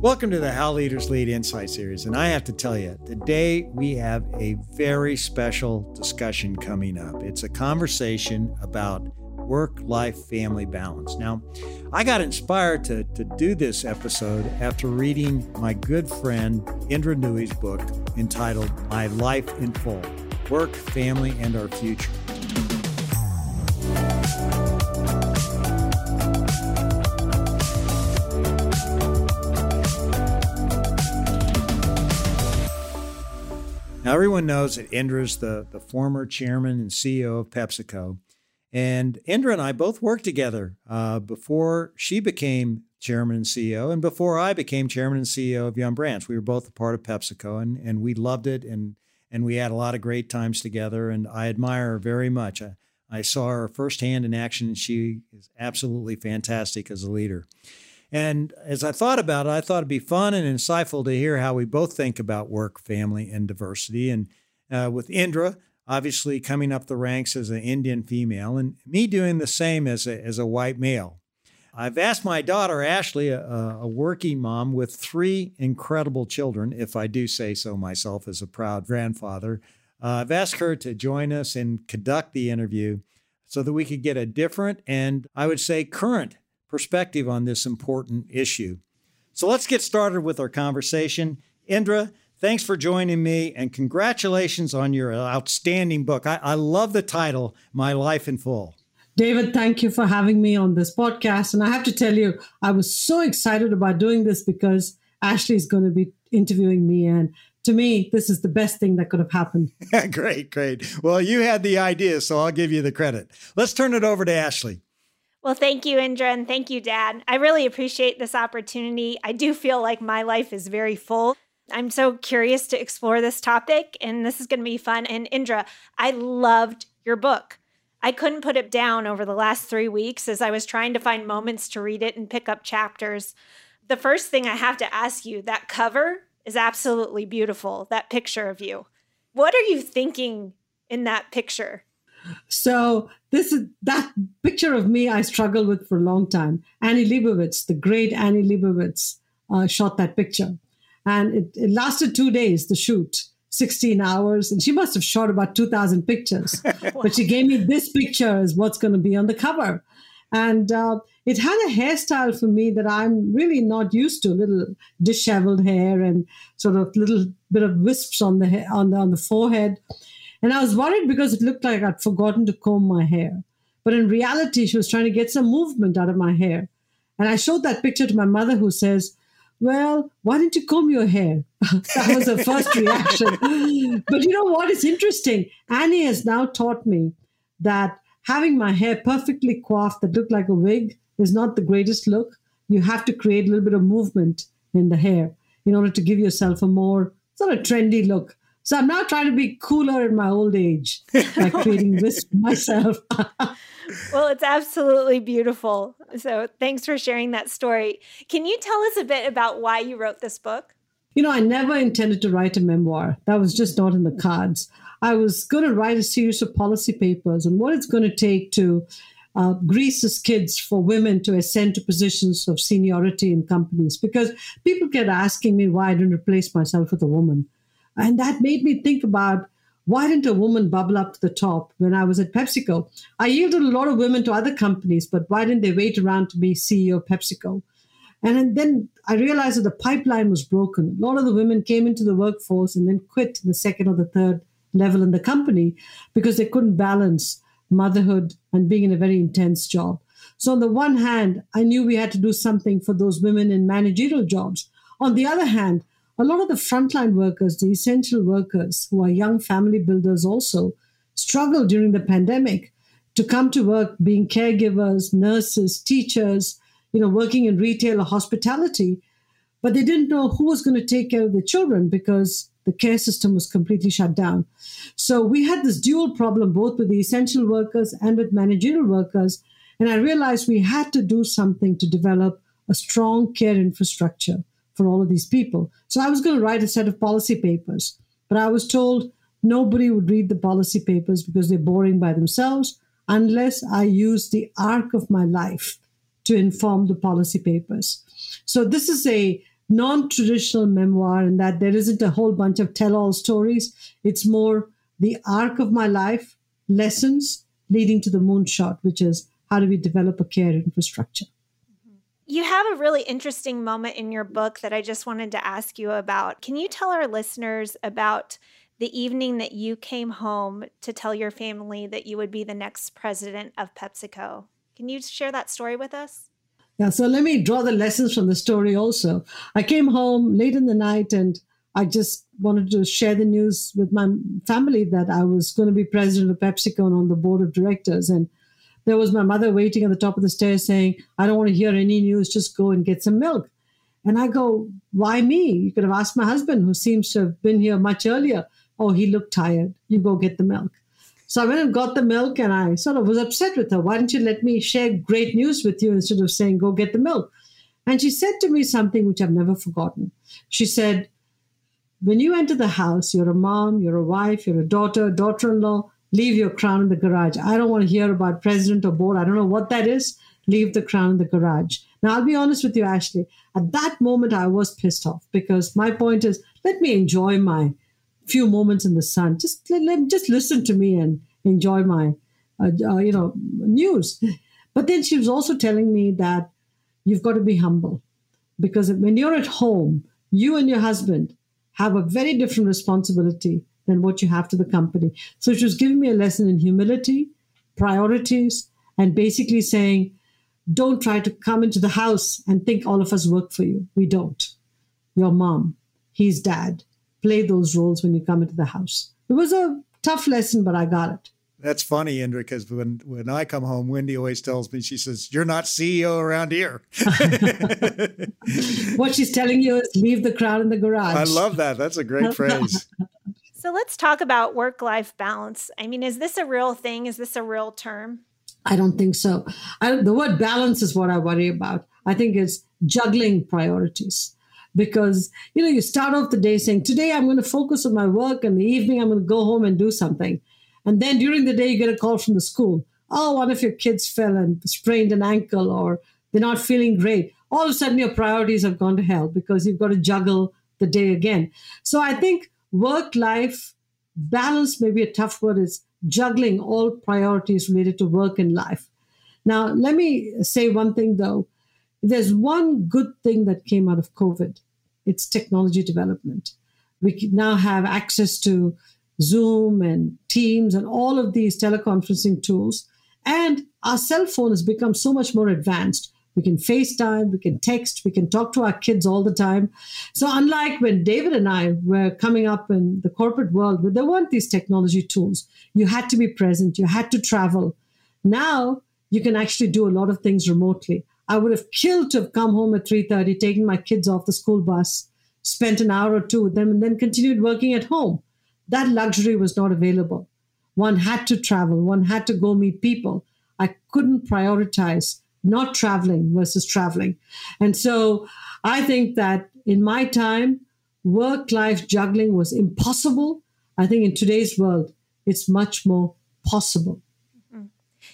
Welcome to the How Leaders Lead Insight Series. And I have to tell you, today we have a very special discussion coming up. It's a conversation about work life family balance. Now, I got inspired to, to do this episode after reading my good friend Indra Nooyi's book entitled My Life in Full Work, Family, and Our Future. Now, everyone knows that Indra's the, the former chairman and CEO of PepsiCo. And Indra and I both worked together uh, before she became chairman and CEO and before I became chairman and CEO of Yum Brands. We were both a part of PepsiCo and, and we loved it and, and we had a lot of great times together. And I admire her very much. I, I saw her firsthand in action and she is absolutely fantastic as a leader. And as I thought about it, I thought it'd be fun and insightful to hear how we both think about work, family, and diversity. And uh, with Indra, obviously coming up the ranks as an Indian female, and me doing the same as a, as a white male. I've asked my daughter, Ashley, a, a working mom with three incredible children, if I do say so myself as a proud grandfather. Uh, I've asked her to join us and conduct the interview so that we could get a different and I would say current perspective on this important issue. So let's get started with our conversation. Indra, thanks for joining me and congratulations on your outstanding book. I, I, love the title, My Life in Full. David, thank you for having me on this podcast. And I have to tell you, I was so excited about doing this because Ashley is going to be interviewing me. And to me, this is the best thing that could have happened. great, great. Well, you had the idea, so I'll give you the credit. Let's turn it over to Ashley. Well, thank you, Indra, and thank you, Dad. I really appreciate this opportunity. I do feel like my life is very full. I'm so curious to explore this topic, and this is going to be fun. And Indra, I loved your book. I couldn't put it down over the last three weeks as I was trying to find moments to read it and pick up chapters. The first thing I have to ask you that cover is absolutely beautiful, that picture of you. What are you thinking in that picture? So this is that picture of me I struggled with for a long time. Annie Leibovitz, the great Annie Leibovitz, uh, shot that picture, and it, it, lasted two days. The shoot, sixteen hours, and she must have shot about two thousand pictures. but she gave me this picture as what's going to be on the cover, and uh, it had a hairstyle for me that I'm really not used to. Little disheveled hair and sort of little bit of wisps on the on the on the forehead and I was worried because it looked like I'd forgotten to comb my hair. But in reality, she was trying to get some movement out of my hair. And I showed that picture to my mother, who says, Well, why didn't you comb your hair? that was her first reaction. but you know what is interesting? Annie has now taught me that having my hair perfectly coiffed that looked like a wig is not the greatest look. You have to create a little bit of movement in the hair in order to give yourself a more sort of trendy look. So I'm now trying to be cooler in my old age by creating this myself. well, it's absolutely beautiful. So thanks for sharing that story. Can you tell us a bit about why you wrote this book? You know, I never intended to write a memoir. That was just not in the cards. I was going to write a series of policy papers on what it's going to take to uh, Greece's kids for women to ascend to positions of seniority in companies because people kept asking me why I didn't replace myself with a woman. And that made me think about why didn't a woman bubble up to the top when I was at PepsiCo? I yielded a lot of women to other companies, but why didn't they wait around to be CEO of PepsiCo? And then I realized that the pipeline was broken. A lot of the women came into the workforce and then quit the second or the third level in the company because they couldn't balance motherhood and being in a very intense job. So, on the one hand, I knew we had to do something for those women in managerial jobs. On the other hand, a lot of the frontline workers, the essential workers who are young family builders also, struggled during the pandemic to come to work being caregivers, nurses, teachers, you know, working in retail or hospitality. But they didn't know who was going to take care of the children because the care system was completely shut down. So we had this dual problem both with the essential workers and with managerial workers. And I realized we had to do something to develop a strong care infrastructure for all of these people. So I was going to write a set of policy papers, but I was told nobody would read the policy papers because they're boring by themselves unless I use the arc of my life to inform the policy papers. So this is a non traditional memoir in that there isn't a whole bunch of tell all stories. It's more the arc of my life, lessons leading to the moonshot, which is how do we develop a care infrastructure. You have a really interesting moment in your book that I just wanted to ask you about. Can you tell our listeners about the evening that you came home to tell your family that you would be the next president of PepsiCo? Can you share that story with us? Yeah, so let me draw the lessons from the story also. I came home late in the night and I just wanted to share the news with my family that I was going to be president of PepsiCo and on the board of directors. And there was my mother waiting at the top of the stairs saying, I don't want to hear any news, just go and get some milk. And I go, Why me? You could have asked my husband, who seems to have been here much earlier. Oh, he looked tired. You go get the milk. So I went and got the milk and I sort of was upset with her. Why didn't you let me share great news with you instead of saying, Go get the milk? And she said to me something which I've never forgotten. She said, When you enter the house, you're a mom, you're a wife, you're a daughter, daughter in law, leave your crown in the garage. I don't want to hear about president or board. I don't know what that is. Leave the crown in the garage. Now, I'll be honest with you, Ashley. At that moment, I was pissed off because my point is let me enjoy my few moments in the sun. Just let, let just listen to me and enjoy my, uh, uh, you know, news. But then she was also telling me that you've got to be humble because when you're at home, you and your husband have a very different responsibility than what you have to the company. So she was giving me a lesson in humility, priorities, and basically saying, don't try to come into the house and think all of us work for you. We don't. Your mom, he's dad. Play those roles when you come into the house. It was a tough lesson, but I got it. That's funny, Indra, because when, when I come home, Wendy always tells me, she says, You're not CEO around here. what she's telling you is leave the crowd in the garage. I love that. That's a great phrase. So let's talk about work life balance. I mean, is this a real thing? Is this a real term? I don't think so. I, the word balance is what I worry about. I think it's juggling priorities because you know you start off the day saying today i'm going to focus on my work and the evening i'm going to go home and do something and then during the day you get a call from the school oh one of your kids fell and sprained an ankle or they're not feeling great all of a sudden your priorities have gone to hell because you've got to juggle the day again so i think work life balance may be a tough word. Is juggling all priorities related to work and life. Now let me say one thing though. There's one good thing that came out of covid. It's technology development. We now have access to zoom and teams and all of these teleconferencing tools and our cell phone has become so much more advanced we can FaceTime, we can text, we can talk to our kids all the time. So, unlike when David and I were coming up in the corporate world, where there weren't these technology tools, you had to be present, you had to travel. Now, you can actually do a lot of things remotely. I would have killed to have come home at 3:30, taken my kids off the school bus, spent an hour or two with them, and then continued working at home. That luxury was not available. One had to travel, one had to go meet people. I couldn't prioritize not traveling versus traveling. And so I think that in my time, work life juggling was impossible. I think in today's world, it's much more possible. Mm-hmm.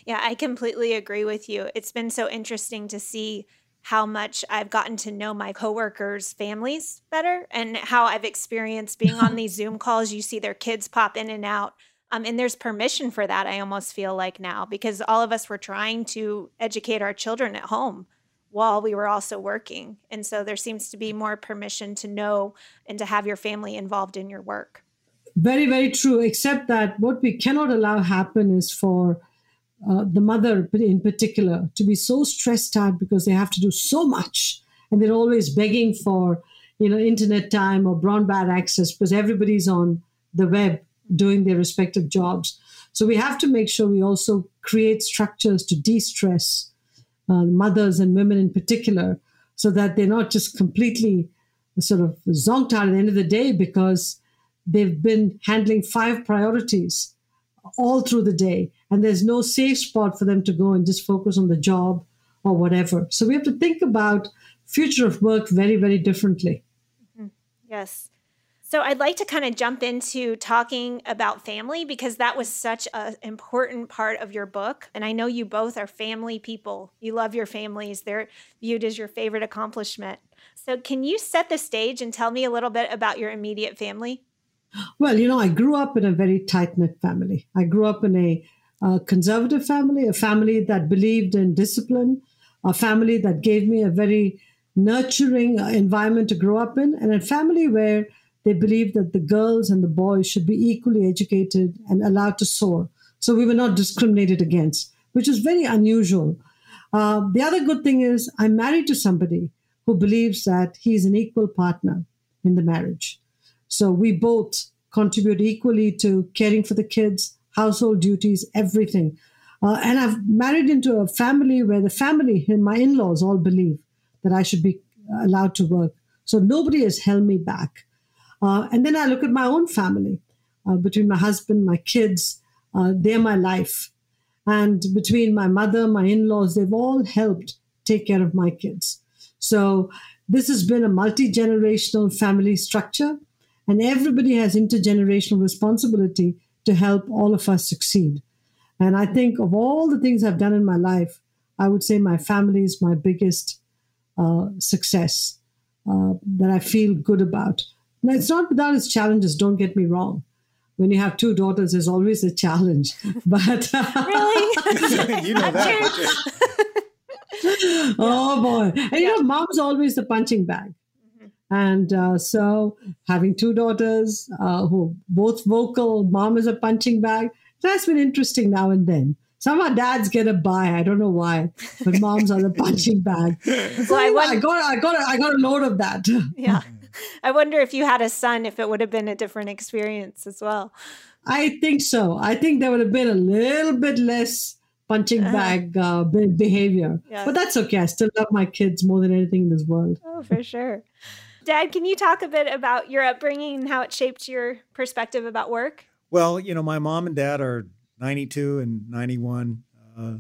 Yeah, I completely agree with you. It's been so interesting to see how much I've gotten to know my coworkers' families better and how I've experienced being on these Zoom calls. You see their kids pop in and out um, and there's permission for that, I almost feel like now, because all of us were trying to educate our children at home while we were also working. And so there seems to be more permission to know and to have your family involved in your work. Very, very true. Except that what we cannot allow happen is for uh, the mother in particular to be so stressed out because they have to do so much and they're always begging for you know internet time or broadband access because everybody's on the web doing their respective jobs. So we have to make sure we also create structures to de stress uh, mothers and women in particular so that they're not just completely sort of zonked out at the end of the day because they've been handling five priorities all through the day and there's no safe spot for them to go and just focus on the job or whatever so we have to think about future of work very very differently mm-hmm. yes So I'd like to kind of jump into talking about family because that was such an important part of your book. And I know you both are family people. You love your families, they're viewed as your favorite accomplishment. So, can you set the stage and tell me a little bit about your immediate family? Well, you know, I grew up in a very tight knit family. I grew up in a, a conservative family, a family that believed in discipline, a family that gave me a very nurturing uh, environment to grow up in, and a family where they believed that the girls and the boys should be equally educated and allowed to soar. So we were not discriminated against, which is very unusual. Uh, the other good thing is I'm married to somebody who believes that he's an equal partner in the marriage. So we both contribute equally to caring for the kids, household duties, everything. Uh, and I've married into a family where the family, my in laws, all believe that I should be allowed to work. So nobody has held me back. Uh, and then I look at my own family uh, between my husband, my kids, uh, they're my life. And between my mother, my in laws, they've all helped take care of my kids. So this has been a multi generational family structure, and everybody has intergenerational responsibility to help all of us succeed. And I think of all the things I've done in my life, I would say my family is my biggest uh, success uh, that I feel good about. Now, it's not without its challenges, don't get me wrong. When you have two daughters, there's always a challenge. But really? you know that. oh boy. And you know, mom's always the punching bag. Mm-hmm. And uh, so, having two daughters uh, who both vocal, mom is a punching bag. That's been interesting now and then. Some of our dads get a bye. I don't know why, but moms are the punching bag. So I, I, got, I got, I got a load of that. Yeah. I wonder if you had a son, if it would have been a different experience as well. I think so. I think there would have been a little bit less punching uh-huh. bag uh, behavior. Yeah. But that's okay. I still love my kids more than anything in this world. Oh, for sure. Dad, can you talk a bit about your upbringing and how it shaped your perspective about work? Well, you know, my mom and dad are 92 and 91. Uh,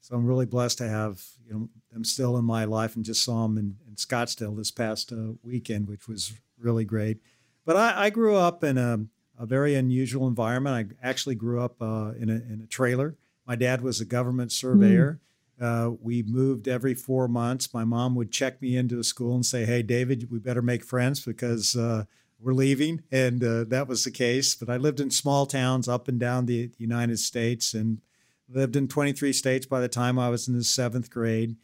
so I'm really blessed to have, you know, them still in my life and just saw them in, in Scottsdale this past uh, weekend, which was really great. But I, I grew up in a, a, very unusual environment. I actually grew up uh, in, a, in a trailer. My dad was a government surveyor. Mm. Uh, we moved every four months. My mom would check me into a school and say, "Hey, David, we better make friends because uh, we're leaving," and uh, that was the case. But I lived in small towns up and down the United States and lived in 23 states by the time I was in the seventh grade.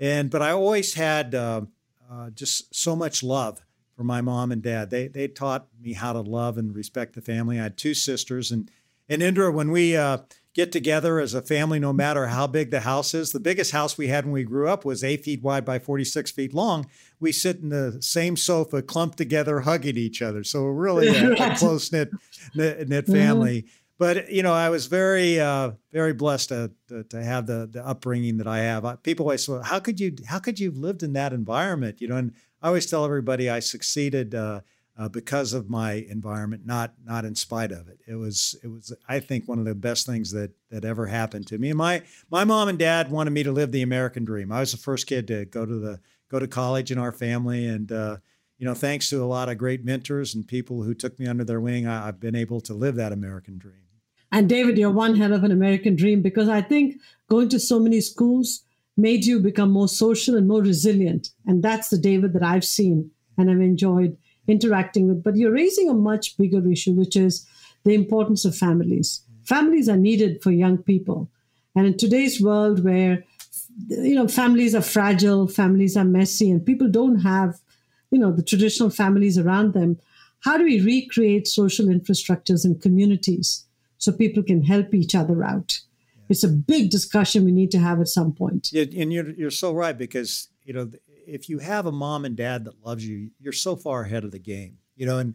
And but I always had uh, uh, just so much love for my mom and dad. They they taught me how to love and respect the family. I had two sisters, and and Indra, when we uh, get together as a family, no matter how big the house is, the biggest house we had when we grew up was eight feet wide by 46 feet long. We sit in the same sofa, clumped together, hugging each other. So we're really a, a close knit knit mm-hmm. family. Mm-hmm but you know, I was very, uh, very blessed to, to, to have the the upbringing that I have. People always say, "How could you? How could you have lived in that environment?" You know, and I always tell everybody I succeeded uh, uh, because of my environment, not not in spite of it. It was it was I think one of the best things that that ever happened to me. And my my mom and dad wanted me to live the American dream. I was the first kid to go to the go to college in our family, and uh, you know, thanks to a lot of great mentors and people who took me under their wing, I, I've been able to live that American dream. And David, you're one hell of an American dream because I think going to so many schools made you become more social and more resilient. And that's the David that I've seen and I've enjoyed interacting with. But you're raising a much bigger issue, which is the importance of families. Families are needed for young people. And in today's world where you know families are fragile, families are messy, and people don't have, you know, the traditional families around them, how do we recreate social infrastructures and communities so people can help each other out. It's a big discussion we need to have at some point. Yeah, and you're you're so right because you know if you have a mom and dad that loves you, you're so far ahead of the game. You know, and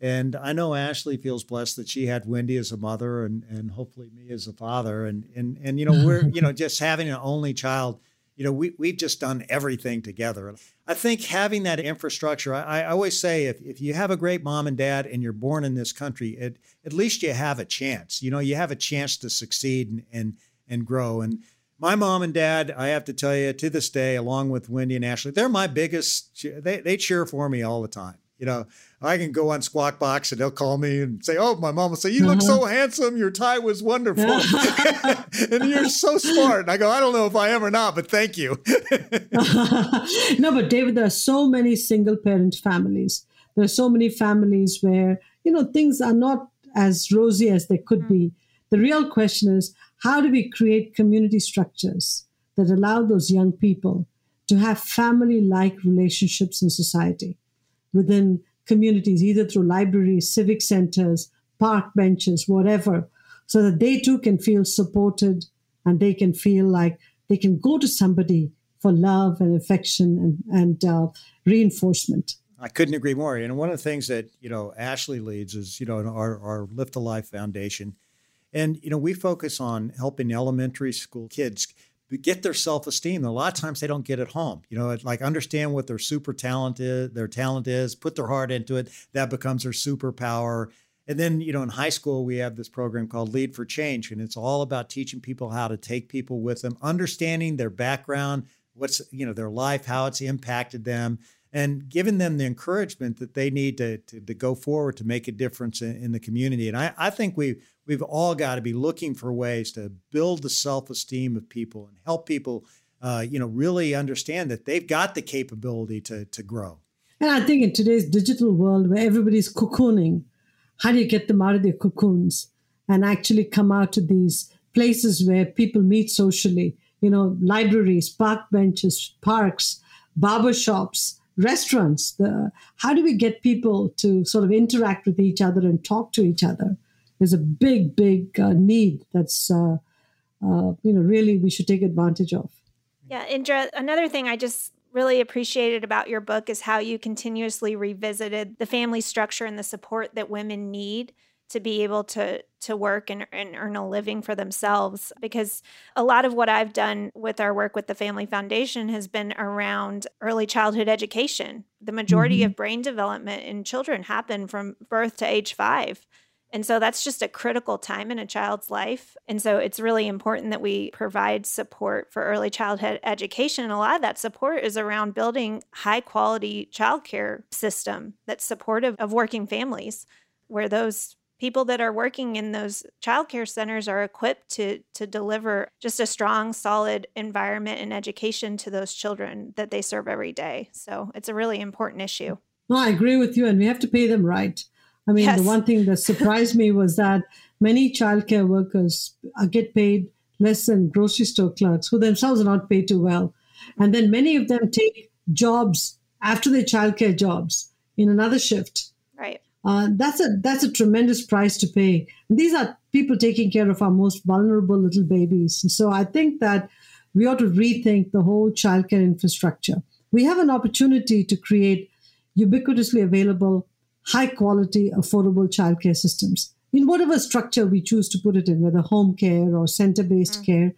and I know Ashley feels blessed that she had Wendy as a mother and and hopefully me as a father. And and and you know we're you know just having an only child you know, we, we've just done everything together. I think having that infrastructure, I, I always say if, if you have a great mom and dad and you're born in this country, it, at least you have a chance. You know, you have a chance to succeed and, and, and grow. And my mom and dad, I have to tell you, to this day, along with Wendy and Ashley, they're my biggest, they, they cheer for me all the time. You know, I can go on Squawk Box and they'll call me and say, "Oh, my mom will say, you look so uh-huh. handsome. Your tie was wonderful, and you're so smart." And I go, "I don't know if I am or not, but thank you." no, but David, there are so many single parent families. There are so many families where you know things are not as rosy as they could be. The real question is, how do we create community structures that allow those young people to have family-like relationships in society? within communities, either through libraries, civic centers, park benches, whatever, so that they too can feel supported and they can feel like they can go to somebody for love and affection and, and uh, reinforcement. I couldn't agree more. And one of the things that, you know, Ashley leads is, you know, our, our Lift a Life Foundation. And, you know, we focus on helping elementary school kids get their self-esteem. A lot of times they don't get it home. You know, like understand what their super talent is, their talent is, put their heart into it. That becomes their superpower. And then, you know, in high school, we have this program called Lead for Change, and it's all about teaching people how to take people with them, understanding their background, what's, you know, their life, how it's impacted them, and giving them the encouragement that they need to, to, to go forward to make a difference in, in the community. And I, I think we we've all got to be looking for ways to build the self-esteem of people and help people uh, you know really understand that they've got the capability to to grow and i think in today's digital world where everybody's cocooning how do you get them out of their cocoons and actually come out to these places where people meet socially you know libraries park benches parks barber shops restaurants the how do we get people to sort of interact with each other and talk to each other there's a big, big uh, need that's, uh, uh, you know, really we should take advantage of. Yeah, Indra, another thing I just really appreciated about your book is how you continuously revisited the family structure and the support that women need to be able to to work and, and earn a living for themselves because a lot of what i've done with our work with the family foundation has been around early childhood education the majority mm-hmm. of brain development in children happen from birth to age five and so that's just a critical time in a child's life. And so it's really important that we provide support for early childhood education. And a lot of that support is around building high quality childcare system that's supportive of working families where those people that are working in those childcare centers are equipped to to deliver just a strong solid environment and education to those children that they serve every day so it's a really important issue no i agree with you and we have to pay them right I mean, yes. the one thing that surprised me was that many childcare workers uh, get paid less than grocery store clerks, who themselves are not paid too well. And then many of them take jobs after their childcare jobs in another shift. Right. Uh, that's a that's a tremendous price to pay. And these are people taking care of our most vulnerable little babies. And so I think that we ought to rethink the whole childcare infrastructure. We have an opportunity to create ubiquitously available high quality, affordable childcare systems in whatever structure we choose to put it in, whether home care or center based mm. care.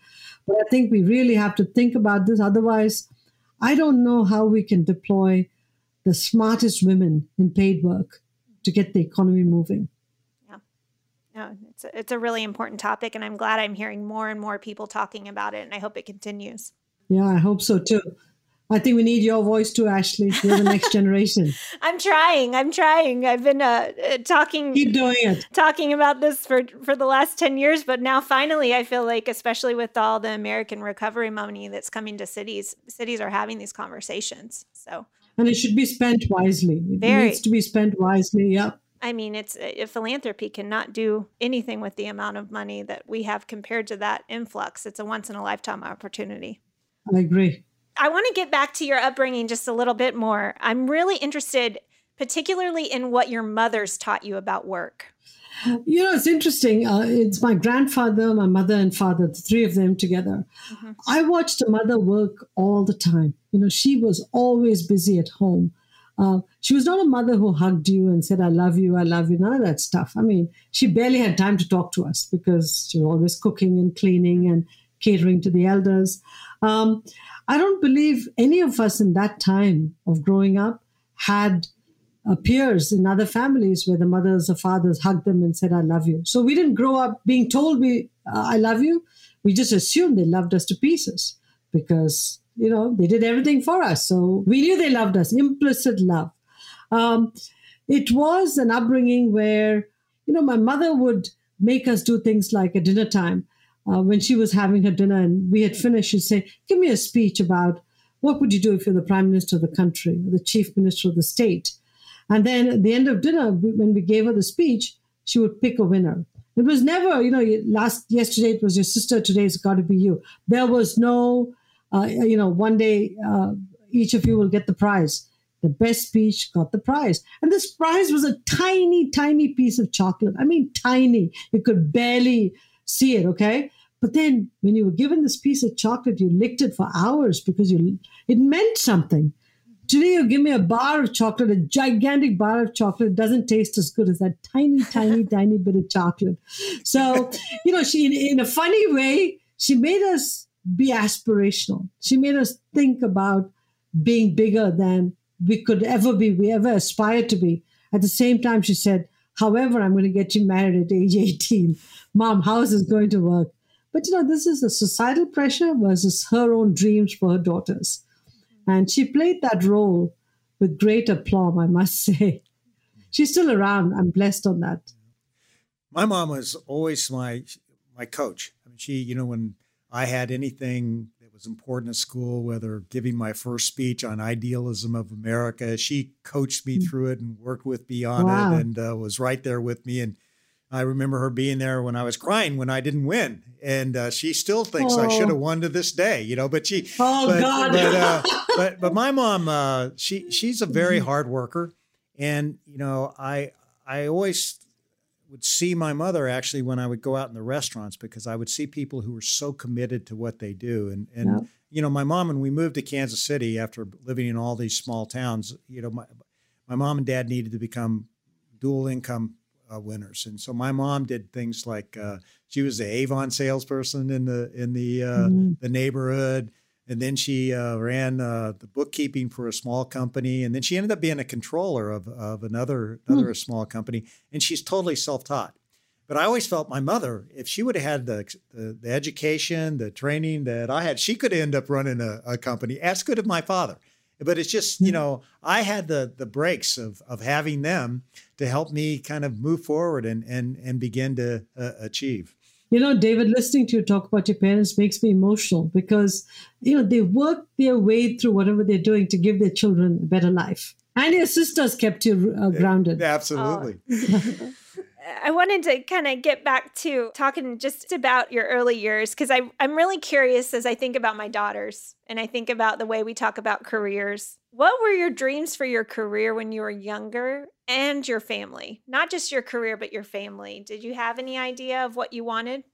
But I think we really have to think about this. Otherwise, I don't know how we can deploy the smartest women in paid work to get the economy moving. Yeah. No, it's a, it's a really important topic, and I'm glad I'm hearing more and more people talking about it, and I hope it continues. Yeah, I hope so too. I think we need your voice too, Ashley. You're the next generation. I'm trying. I'm trying. I've been uh, uh, talking. Keep doing it. Talking about this for for the last ten years, but now finally, I feel like, especially with all the American recovery money that's coming to cities, cities are having these conversations. So. And it should be spent wisely. It Very. needs to be spent wisely. Yep. I mean, it's a philanthropy cannot do anything with the amount of money that we have compared to that influx. It's a once in a lifetime opportunity. I agree. I want to get back to your upbringing just a little bit more. I'm really interested, particularly in what your mother's taught you about work. You know, it's interesting. Uh, it's my grandfather, my mother, and father, the three of them together. Mm-hmm. I watched a mother work all the time. You know, she was always busy at home. Uh, she was not a mother who hugged you and said, I love you, I love you, none of that stuff. I mean, she barely had time to talk to us because she was always cooking and cleaning and catering to the elders. Um, I don't believe any of us in that time of growing up had uh, peers in other families where the mothers or fathers hugged them and said, I love you. So we didn't grow up being told we, uh, I love you. We just assumed they loved us to pieces because, you know, they did everything for us. So we knew they loved us, implicit love. Um, it was an upbringing where, you know, my mother would make us do things like at dinner time. Uh, when she was having her dinner and we had finished, she'd say, Give me a speech about what would you do if you're the prime minister of the country, the chief minister of the state. And then at the end of dinner, when we gave her the speech, she would pick a winner. It was never, you know, last yesterday it was your sister, today it's got to be you. There was no, uh, you know, one day uh, each of you will get the prize. The best speech got the prize. And this prize was a tiny, tiny piece of chocolate. I mean, tiny. You could barely see it, okay? But then when you were given this piece of chocolate, you licked it for hours because you it meant something. Today, you give me a bar of chocolate, a gigantic bar of chocolate. It doesn't taste as good as that tiny, tiny, tiny bit of chocolate. So, you know, she, in, in a funny way, she made us be aspirational. She made us think about being bigger than we could ever be, we ever aspired to be. At the same time, she said, however, I'm going to get you married at age 18. Mom, how is this going to work? But, you know, this is the societal pressure versus her own dreams for her daughters. And she played that role with great aplomb, I must say. She's still around. I'm blessed on that. My mom was always my my coach. I mean, she, you know, when I had anything that was important at school, whether giving my first speech on idealism of America, she coached me mm. through it and worked with me on wow. it, and uh, was right there with me. And I remember her being there when I was crying when I didn't win, and uh, she still thinks oh. I should have won to this day, you know. But she, oh but, God, but, uh, but, but my mom, uh, she she's a very mm-hmm. hard worker, and you know I I always would see my mother actually when I would go out in the restaurants because I would see people who were so committed to what they do, and and yep. you know my mom when we moved to Kansas City after living in all these small towns, you know my my mom and dad needed to become dual income uh, winners. And so my mom did things like uh, she was the Avon salesperson in the in the uh, mm-hmm. the neighborhood, and then she uh, ran uh, the bookkeeping for a small company, and then she ended up being a controller of of another hmm. another mm. small company. And she's totally self taught. But I always felt my mother, if she would have had the, the, the education, the training that I had, she could end up running a, a company as good as my father. But it's just, you hmm. know, I had the the breaks of of having them to help me kind of move forward and and and begin to uh, achieve. You know, David, listening to you talk about your parents makes me emotional because, you know, they work their way through whatever they're doing to give their children a better life. And your sisters kept you uh, grounded. Absolutely. Oh. I wanted to kind of get back to talking just about your early years because I'm really curious as I think about my daughters and I think about the way we talk about careers. What were your dreams for your career when you were younger and your family? Not just your career, but your family. Did you have any idea of what you wanted?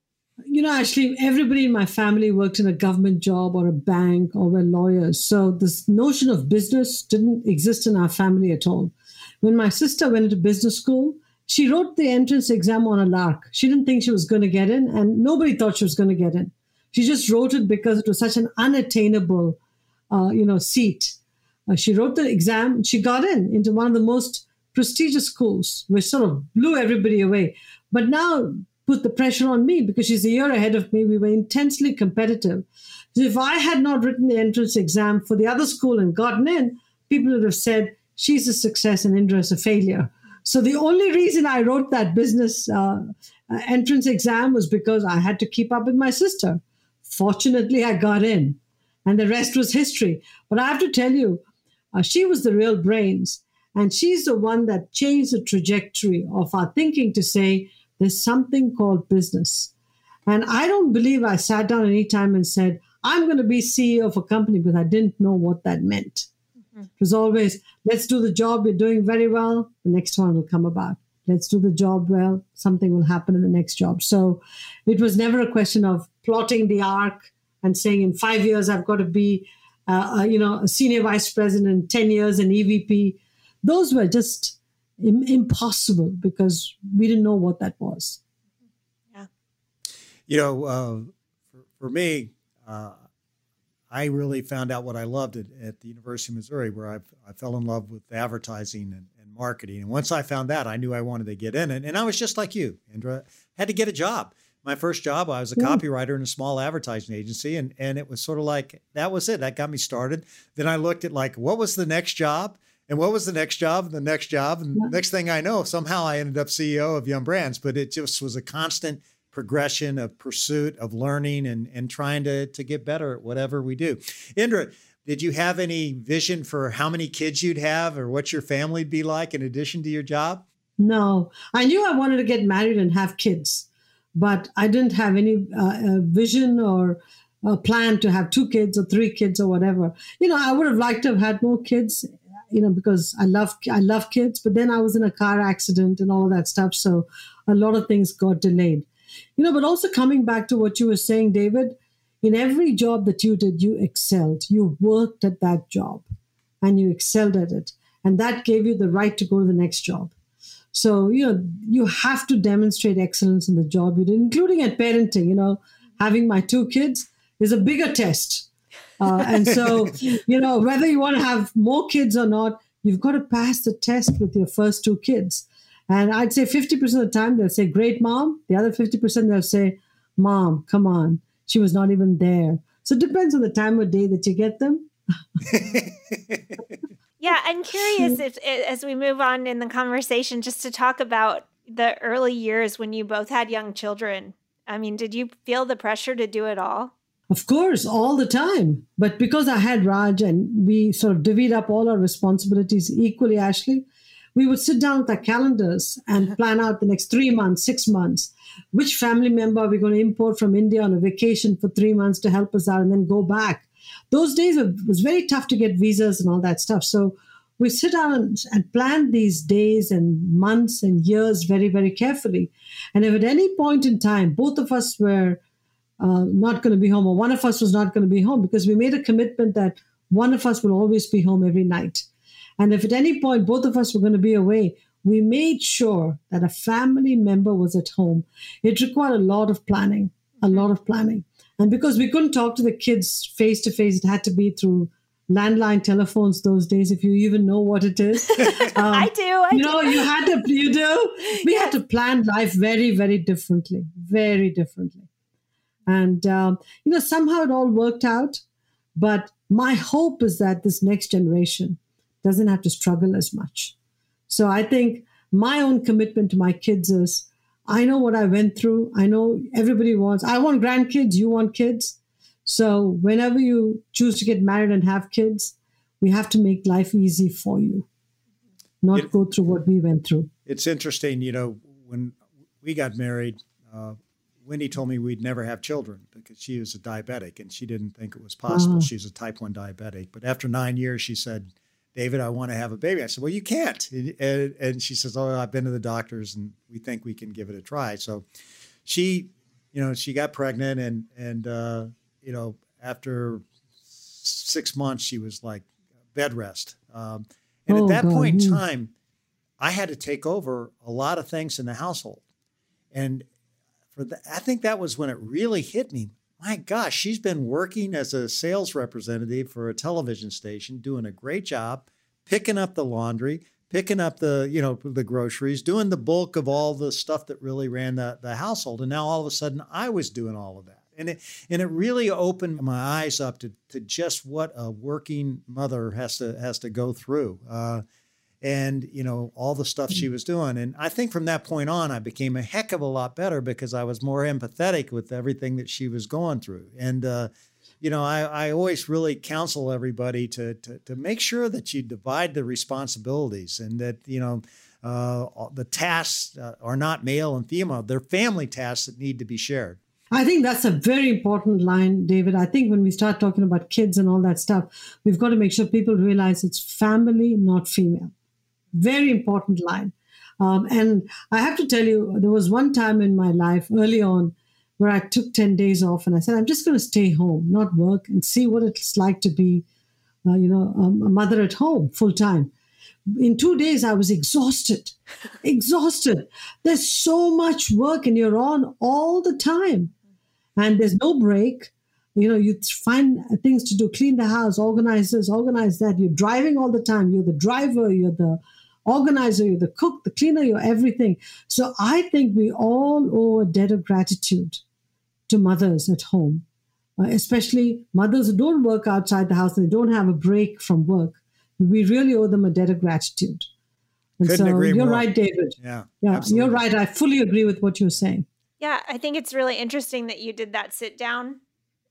You know, actually, everybody in my family worked in a government job or a bank or were lawyers. So this notion of business didn't exist in our family at all. When my sister went into business school, she wrote the entrance exam on a lark. She didn't think she was going to get in, and nobody thought she was going to get in. She just wrote it because it was such an unattainable, uh, you know, seat. Uh, she wrote the exam. She got in into one of the most prestigious schools, which sort of blew everybody away. But now put the pressure on me because she's a year ahead of me. We were intensely competitive. So if I had not written the entrance exam for the other school and gotten in, people would have said she's a success and Indra is a failure. So the only reason I wrote that business uh, entrance exam was because I had to keep up with my sister. Fortunately, I got in, and the rest was history. But I have to tell you, uh, she was the real brains, and she's the one that changed the trajectory of our thinking to say there's something called business. And I don't believe I sat down any time and said, I'm going to be CEO of a company because I didn't know what that meant. It was always, let's do the job, we're doing very well, the next one will come about. Let's do the job well, something will happen in the next job. So it was never a question of plotting the arc and saying in five years I've got to be, uh, uh, you know, a senior vice president, 10 years an EVP. Those were just Im- impossible because we didn't know what that was. Yeah. You know, uh, for, for me, uh, I really found out what I loved at, at the University of Missouri, where I, I fell in love with advertising and, and, marketing. And once I found that, I knew I wanted to get in it. And I was just like you, Indra, had to get a job. My first job, I was a copywriter in a small advertising agency, and and it was sort of like that was it. That got me started. Then I looked at like what was the next job, And what was the next job? And The next job. And yeah. next thing I know, somehow I ended up CEO of Yum Brands, but it just was a constant progression of pursuit of learning and, and trying to, to get better at whatever we do. Indra, did you have any vision for how many kids you'd have or what your family'd be like in addition to your job? No, I knew I wanted to get married and have kids, but I didn't have any uh, vision or a plan to have two kids or three kids or whatever. You know, I would have liked to have had more kids, you know, because I love I love kids. But then I was in a car accident and all of that stuff, so a lot of things got delayed. You know, but also coming back to what you were saying, David, in every job that you did, you excelled. You worked at that job, and you excelled at it, and that gave you the right to go to the next job. So you know, you have to demonstrate excellence in the job you did, including at parenting. You know, having my two kids is a bigger test. Uh, and so, you know, whether you want to have more kids or not, you've got to pass the test with your first two kids. And I'd say 50% of the time they'll say, Great mom. The other 50% they'll say, Mom, come on. She was not even there. So it depends on the time of day that you get them. yeah, I'm curious if, eh, as we move on in the conversation, just to talk about the early years when you both had young children. I mean, did you feel the pressure to do it all? Of course, all the time. But because I had Raj and we sort of divvied up all our responsibilities equally, Ashley, we would sit down with our calendars and plan out the next three months, six months. Which family member are we going to import from India on a vacation for three months to help us out and then go back? Those days it was very tough to get visas and all that stuff. So we sit down and plan these days and months and years very, very carefully. And if at any point in time both of us were uh, not going to be home, or one of us was not going to be home, because we made a commitment that one of us will always be home every night. And if at any point both of us were going to be away, we made sure that a family member was at home. It required a lot of planning, a lot of planning. And because we couldn't talk to the kids face to face, it had to be through landline telephones those days, if you even know what it is. Um, I do. I you know, do. you had to, you do. We had to plan life very, very differently, very differently. And, um, you know, somehow it all worked out. But my hope is that this next generation doesn't have to struggle as much. So I think my own commitment to my kids is I know what I went through. I know everybody wants, I want grandkids, you want kids. So whenever you choose to get married and have kids, we have to make life easy for you, not it, go through what we went through. It's interesting, you know, when we got married, uh, Wendy told me we'd never have children because she was a diabetic and she didn't think it was possible. Uh-huh. She's a type 1 diabetic. But after nine years, she said, David, I want to have a baby. I said, Well, you can't. And, and she says, Oh, I've been to the doctors and we think we can give it a try. So she, you know, she got pregnant and, and, uh, you know, after six months, she was like bed rest. Um, and oh, at that God. point in time, I had to take over a lot of things in the household. And for the, I think that was when it really hit me. My gosh, she's been working as a sales representative for a television station, doing a great job, picking up the laundry, picking up the you know the groceries, doing the bulk of all the stuff that really ran the, the household. And now all of a sudden, I was doing all of that, and it and it really opened my eyes up to to just what a working mother has to has to go through. Uh, and you know all the stuff she mm. was doing and i think from that point on i became a heck of a lot better because i was more empathetic with everything that she was going through and uh, you know I, I always really counsel everybody to, to, to make sure that you divide the responsibilities and that you know uh, the tasks uh, are not male and female they're family tasks that need to be shared I think that's a very important line, David. I think when we start talking about kids and all that stuff, we've got to make sure people realize it's family, not female. Very important line. Um, and I have to tell you, there was one time in my life early on where I took 10 days off and I said, I'm just going to stay home, not work, and see what it's like to be, uh, you know, um, a mother at home full time. In two days, I was exhausted, exhausted. There's so much work and you're on all the time and there's no break. You know, you find things to do, clean the house, organize this, organize that. You're driving all the time. You're the driver, you're the organizer, you're the cook, the cleaner, you're everything. So I think we all owe a debt of gratitude to mothers at home, uh, especially mothers who don't work outside the house and they don't have a break from work. we really owe them a debt of gratitude. And Couldn't so agree you're more. right, David. Yeah. Yeah, absolutely. you're right. I fully agree with what you're saying. Yeah, I think it's really interesting that you did that sit down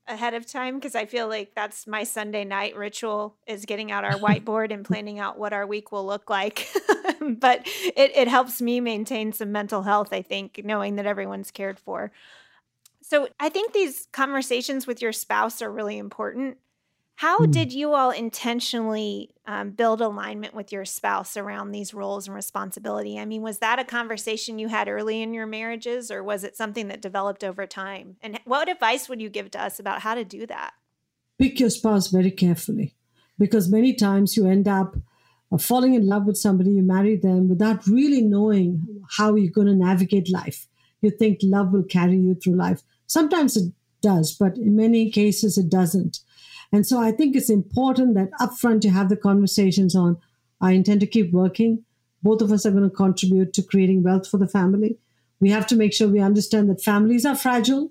ahead of time because I feel like that's my Sunday night ritual is getting out our whiteboard and planning out what our week will look like. but it, it helps me maintain some mental health, I think, knowing that everyone's cared for. So I think these conversations with your spouse are really important. How Mm. did you all intentionally um, build alignment with your spouse around these roles and responsibility? I mean, was that a conversation you had early in your marriages, or was it something that developed over time? And what advice would you give to us about how to do that? Pick your spouse very carefully because many times you end up uh, falling in love with somebody, you marry them without really knowing how you're going to navigate life. You think love will carry you through life. Sometimes it does, but in many cases it doesn't. And so I think it's important that upfront you have the conversations on I intend to keep working. Both of us are going to contribute to creating wealth for the family. We have to make sure we understand that families are fragile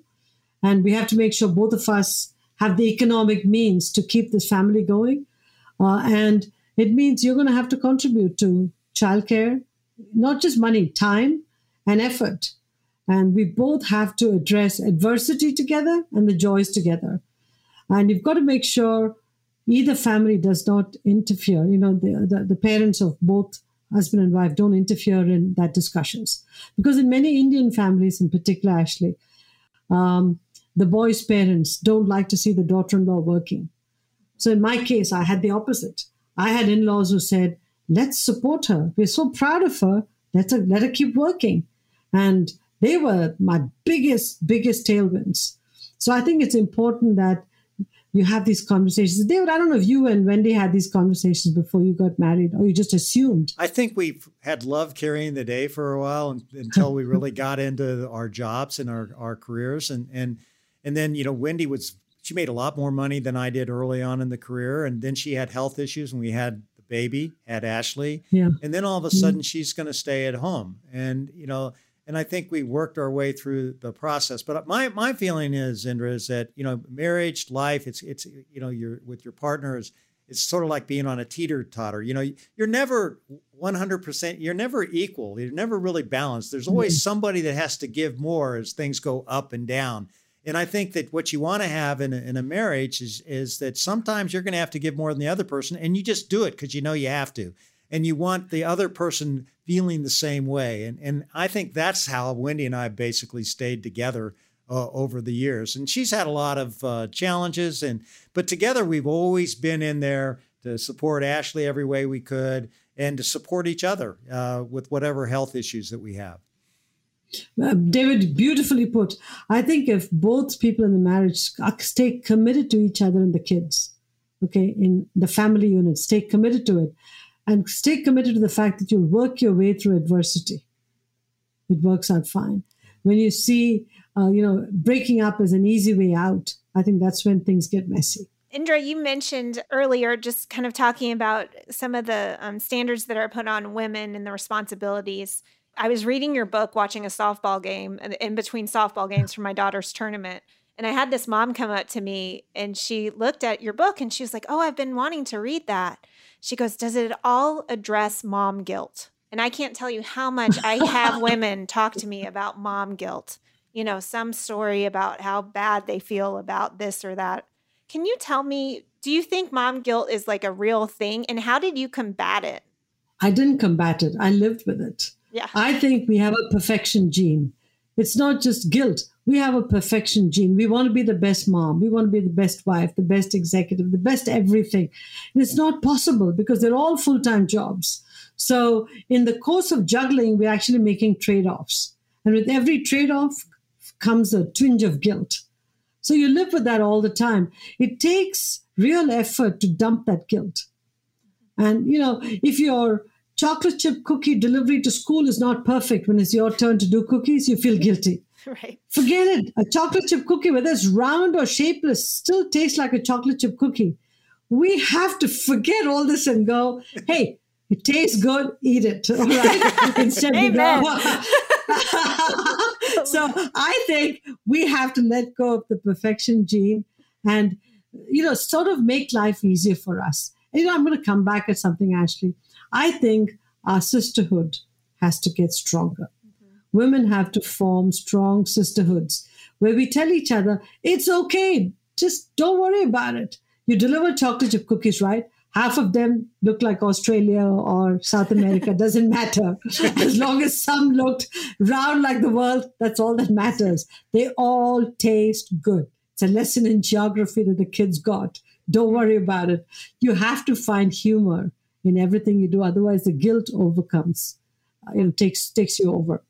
and we have to make sure both of us have the economic means to keep this family going. Uh, and it means you're going to have to contribute to childcare, not just money, time and effort. And we both have to address adversity together and the joys together. And you've got to make sure either family does not interfere. You know, the, the, the parents of both husband and wife don't interfere in that discussions. Because in many Indian families, in particular, Ashley, um, the boy's parents don't like to see the daughter-in-law working. So in my case, I had the opposite. I had in-laws who said, "Let's support her. We're so proud of her. Let her let her keep working," and they were my biggest biggest tailwinds. So I think it's important that you have these conversations. David, I don't know if you and Wendy had these conversations before you got married, or you just assumed. I think we've had love carrying the day for a while and, until we really got into our jobs and our, our careers. And, and, and then, you know, Wendy was, she made a lot more money than I did early on in the career. And then she had health issues and we had the baby, had Ashley. Yeah. And then all of a mm-hmm. sudden she's going to stay at home. And, you know, and I think we worked our way through the process. But my my feeling is, Indra, is that you know, marriage, life, it's it's you know, you're with your partner is it's sort of like being on a teeter totter. You know, you're never 100. percent You're never equal. You're never really balanced. There's mm-hmm. always somebody that has to give more as things go up and down. And I think that what you want to have in a, in a marriage is is that sometimes you're going to have to give more than the other person, and you just do it because you know you have to and you want the other person feeling the same way. And and I think that's how Wendy and I basically stayed together uh, over the years. And she's had a lot of uh, challenges, and but together we've always been in there to support Ashley every way we could, and to support each other uh, with whatever health issues that we have. Uh, David, beautifully put. I think if both people in the marriage stay committed to each other and the kids, okay, in the family unit, stay committed to it, and stay committed to the fact that you'll work your way through adversity. It works out fine. When you see, uh, you know, breaking up as an easy way out, I think that's when things get messy. Indra, you mentioned earlier just kind of talking about some of the um, standards that are put on women and the responsibilities. I was reading your book, watching a softball game in between softball games for my daughter's tournament. And I had this mom come up to me and she looked at your book and she was like, Oh, I've been wanting to read that. She goes, Does it all address mom guilt? And I can't tell you how much I have women talk to me about mom guilt. You know, some story about how bad they feel about this or that. Can you tell me, do you think mom guilt is like a real thing? And how did you combat it? I didn't combat it, I lived with it. Yeah. I think we have a perfection gene. It's not just guilt. We have a perfection gene. We want to be the best mom. We want to be the best wife, the best executive, the best everything. And it's not possible because they're all full time jobs. So, in the course of juggling, we're actually making trade offs. And with every trade off comes a twinge of guilt. So, you live with that all the time. It takes real effort to dump that guilt. And, you know, if your chocolate chip cookie delivery to school is not perfect when it's your turn to do cookies, you feel guilty. Right. Forget it. A chocolate chip cookie, whether it's round or shapeless, still tastes like a chocolate chip cookie. We have to forget all this and go, hey, it tastes good, eat it. All right. Instead go. so I think we have to let go of the perfection gene and, you know, sort of make life easier for us. You know, I'm going to come back at something, Ashley. I think our sisterhood has to get stronger. Women have to form strong sisterhoods where we tell each other, it's okay, just don't worry about it. You deliver chocolate chip cookies, right? half of them look like Australia or South America, doesn't matter. As long as some looked round like the world, that's all that matters. They all taste good. It's a lesson in geography that the kids got. Don't worry about it. You have to find humor in everything you do, otherwise the guilt overcomes. it takes takes you over.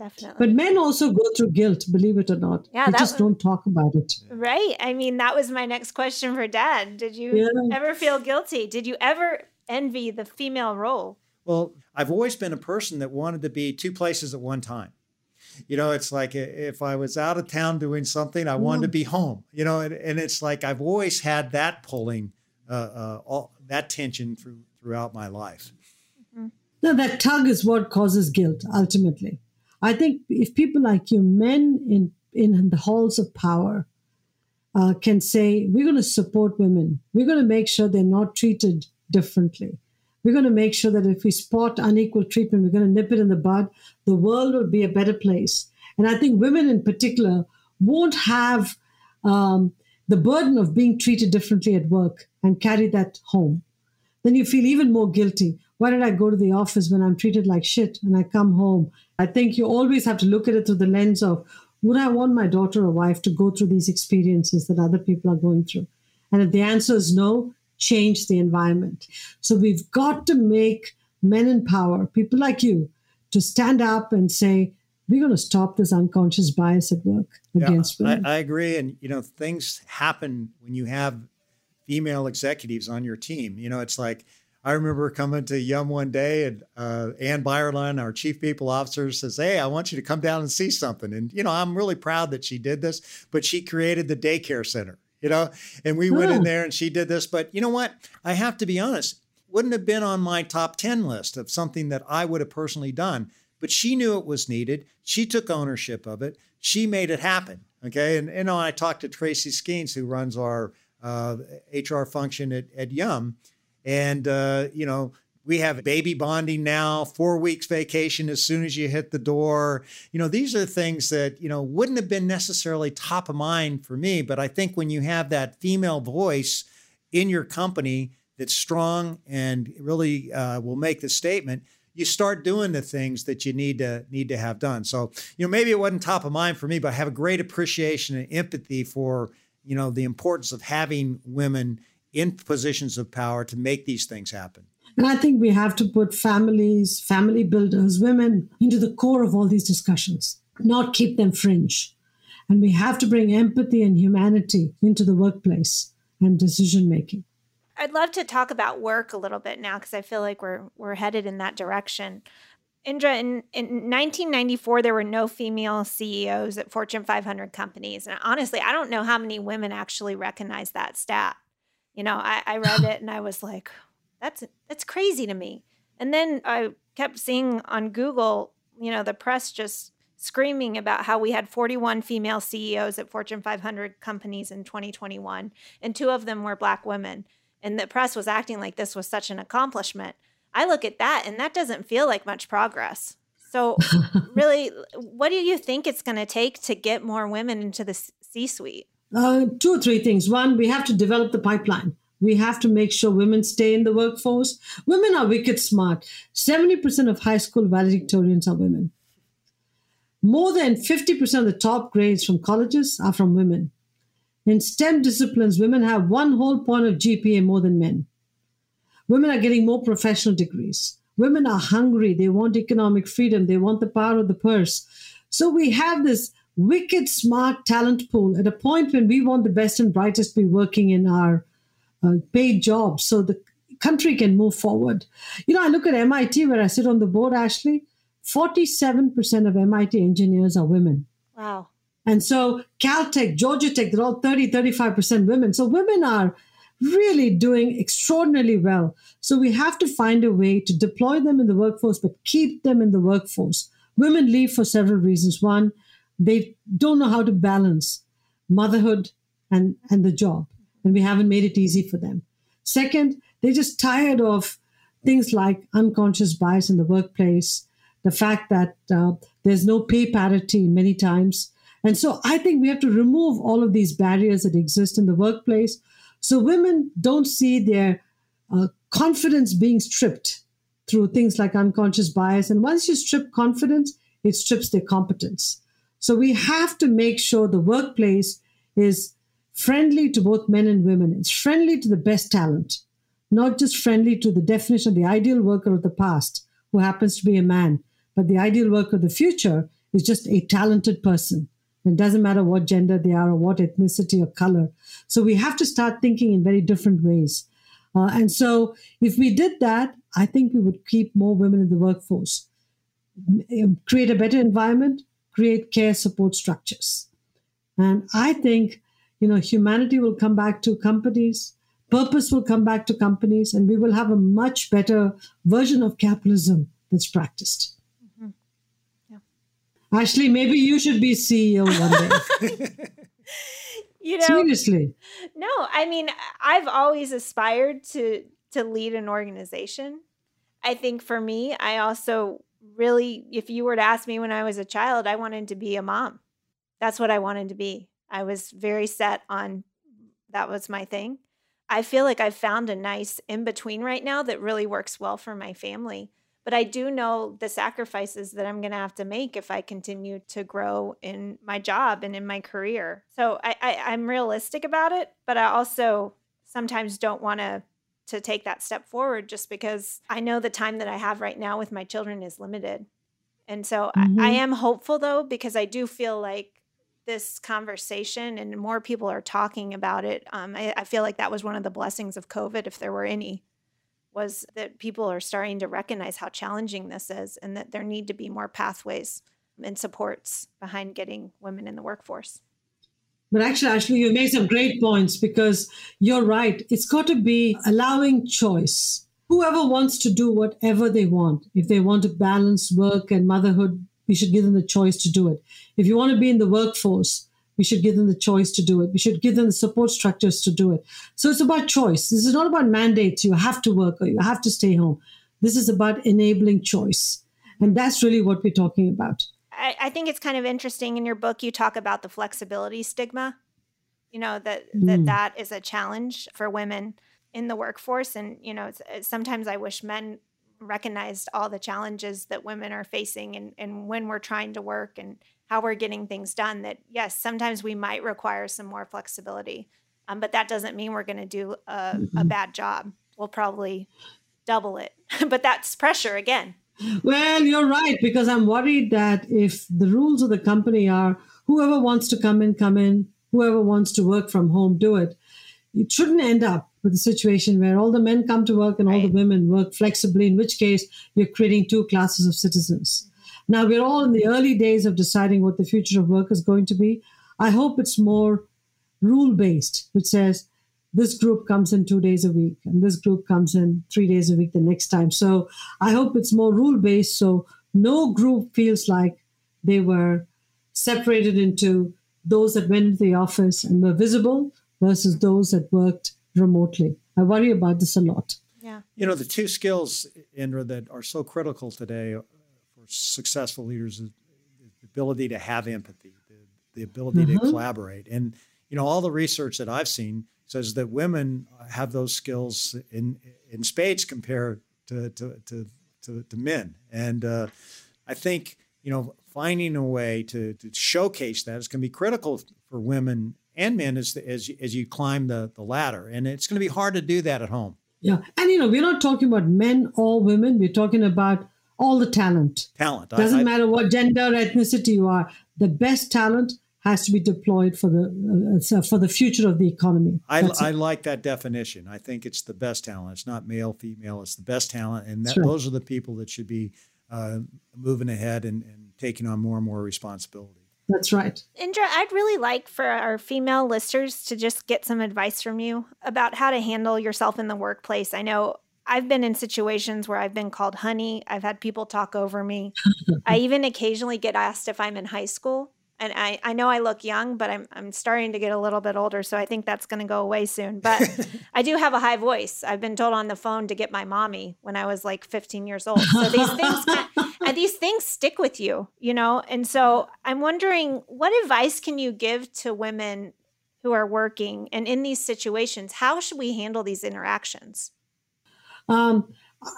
Definitely. But men also go through guilt, believe it or not. Yeah, they just was, don't talk about it. Right. I mean, that was my next question for dad. Did you yeah. ever feel guilty? Did you ever envy the female role? Well, I've always been a person that wanted to be two places at one time. You know, it's like if I was out of town doing something, I wanted to be home. You know, and, and it's like I've always had that pulling, uh, uh, all that tension through throughout my life. Mm-hmm. No, that tug is what causes guilt ultimately. I think if people like you, men in, in the halls of power, uh, can say, we're going to support women. We're going to make sure they're not treated differently. We're going to make sure that if we spot unequal treatment, we're going to nip it in the bud. The world will be a better place. And I think women in particular won't have um, the burden of being treated differently at work and carry that home. Then you feel even more guilty. Why did I go to the office when I'm treated like shit and I come home I think you always have to look at it through the lens of would I want my daughter or wife to go through these experiences that other people are going through? And if the answer is no, change the environment. So we've got to make men in power, people like you, to stand up and say, we're going to stop this unconscious bias at work against yeah, women. I, I agree. And, you know, things happen when you have female executives on your team. You know, it's like, I remember coming to Yum one day, and uh, Anne Byerlein, our chief people officer, says, "Hey, I want you to come down and see something." And you know, I'm really proud that she did this. But she created the daycare center, you know, and we went in there and she did this. But you know what? I have to be honest, wouldn't have been on my top ten list of something that I would have personally done. But she knew it was needed. She took ownership of it. She made it happen. Okay, and you know, I talked to Tracy Skeans, who runs our uh, HR function at, at Yum and, uh, you know, we have baby bonding now, four weeks vacation as soon as you hit the door. You know, these are things that, you know, wouldn't have been necessarily top of mind for me. But I think when you have that female voice in your company that's strong and really uh, will make the statement, you start doing the things that you need to need to have done. So, you know, maybe it wasn't top of mind for me, but I have a great appreciation and empathy for, you know, the importance of having women in positions of power to make these things happen. And I think we have to put families, family builders, women into the core of all these discussions, not keep them fringe. And we have to bring empathy and humanity into the workplace and decision making. I'd love to talk about work a little bit now because I feel like we're we're headed in that direction. Indra, in, in 1994, there were no female CEOs at Fortune 500 companies. And honestly, I don't know how many women actually recognize that stat. You know, I, I read it and I was like, that's that's crazy to me. And then I kept seeing on Google, you know, the press just screaming about how we had 41 female CEOs at Fortune 500 companies in 2021, and two of them were black women. And the press was acting like this was such an accomplishment. I look at that and that doesn't feel like much progress. So, really, what do you think it's going to take to get more women into the C suite? Uh, two or three things. One, we have to develop the pipeline. We have to make sure women stay in the workforce. Women are wicked smart. 70% of high school valedictorians are women. More than 50% of the top grades from colleges are from women. In STEM disciplines, women have one whole point of GPA more than men. Women are getting more professional degrees. Women are hungry. They want economic freedom. They want the power of the purse. So we have this wicked smart talent pool at a point when we want the best and brightest to be working in our uh, paid jobs so the country can move forward. You know, I look at MIT where I sit on the board, Ashley, 47% of MIT engineers are women. Wow. And so Caltech, Georgia Tech, they're all 30, 35% women. So women are really doing extraordinarily well. So we have to find a way to deploy them in the workforce, but keep them in the workforce. Women leave for several reasons. One, they don't know how to balance motherhood and, and the job. And we haven't made it easy for them. Second, They're just tired of things like unconscious bias in the workplace, the fact that uh, there's no pay parity many times. And so I think we have to remove all of these barriers that exist in the workplace so women don't see their uh, confidence being stripped through things like unconscious bias. And once you strip confidence, it strips their competence. So we have to make sure the workplace is friendly to both men and women. It's friendly to the best talent, not just friendly to the definition of the ideal worker of the past, who happens to be a man, but the ideal worker of the future is just a talented person. It doesn't matter what gender they are or what ethnicity or color. So we have to start thinking in very different ways. Uh, and so if we did that, I think we would keep more women in the workforce, create a better environment, create care support structures. And I think, you know, humanity will come back to companies, purpose will come back to companies, and we will have a much better version of capitalism that's practiced. Mm-hmm. Yeah. Ashley, maybe you should be CEO one day. you know seriously no i mean i've always aspired to to lead an organization i think for me i also really if you were to ask me when i was a child i wanted to be a mom. That's what i wanted to be. I was very set on that was my thing. I feel like i've found a nice in between right now that really works well for my family. But I do know the sacrifices that I'm going to have to make if I continue to grow in my job and in my career. So I, I, am realistic about it, but I also sometimes don't want to to take that step forward just because I know the time that I have right now with my children is limited. And so mm-hmm. I, I am hopeful though, because I do feel like this conversation and more people are talking about it. Um, I, I feel like that was one of the blessings of COVID, if there were any was that people are starting to recognize how challenging this is and that there need to be more pathways and supports behind getting women in the workforce. But actually, actually, you made some great points because you're right. It's got to be allowing choice. Whoever wants to do whatever they want, if they want to balance work and motherhood, we should give them the choice to do it. If you want to be in the workforce, we should give them the choice to do it. We should give them the support structures to do it. So it's about choice. This is not about mandates. You have to work or you have to stay home. This is about enabling choice. And that's really what we're talking about. I, I think it's kind of interesting in your book, you talk about the flexibility stigma, you know, that, mm. that that is a challenge for women in the workforce. And, you know, sometimes I wish men recognized all the challenges that women are facing and, and when we're trying to work and how we're getting things done that yes sometimes we might require some more flexibility um, but that doesn't mean we're going to do a, mm-hmm. a bad job we'll probably double it but that's pressure again well you're right because i'm worried that if the rules of the company are whoever wants to come in come in whoever wants to work from home do it it shouldn't end up with a situation where all the men come to work and right. all the women work flexibly in which case you're creating two classes of citizens now, we're all in the early days of deciding what the future of work is going to be. I hope it's more rule based, which says this group comes in two days a week and this group comes in three days a week the next time. So I hope it's more rule based so no group feels like they were separated into those that went to the office and were visible versus those that worked remotely. I worry about this a lot. Yeah. You know, the two skills, Indra, that are so critical today for successful leaders the ability to have empathy, the, the ability mm-hmm. to collaborate. And, you know, all the research that I've seen says that women have those skills in, in spades compared to, to, to, to, to men. And uh, I think, you know, finding a way to, to showcase that is going to be critical for women and men as, as, as you climb the, the ladder. And it's going to be hard to do that at home. Yeah. And, you know, we're not talking about men or women. We're talking about all the talent. Talent doesn't I, I, matter what gender, ethnicity you are. The best talent has to be deployed for the uh, for the future of the economy. I, I like that definition. I think it's the best talent. It's not male, female. It's the best talent, and that, right. those are the people that should be uh, moving ahead and, and taking on more and more responsibility. That's right. Indra, I'd really like for our female listeners to just get some advice from you about how to handle yourself in the workplace. I know I've been in situations where I've been called honey. I've had people talk over me. I even occasionally get asked if I'm in high school. And I, I know I look young, but I'm I'm starting to get a little bit older, so I think that's going to go away soon. But I do have a high voice. I've been told on the phone to get my mommy when I was like 15 years old. So these things and these things stick with you, you know. And so I'm wondering, what advice can you give to women who are working and in these situations? How should we handle these interactions? Um,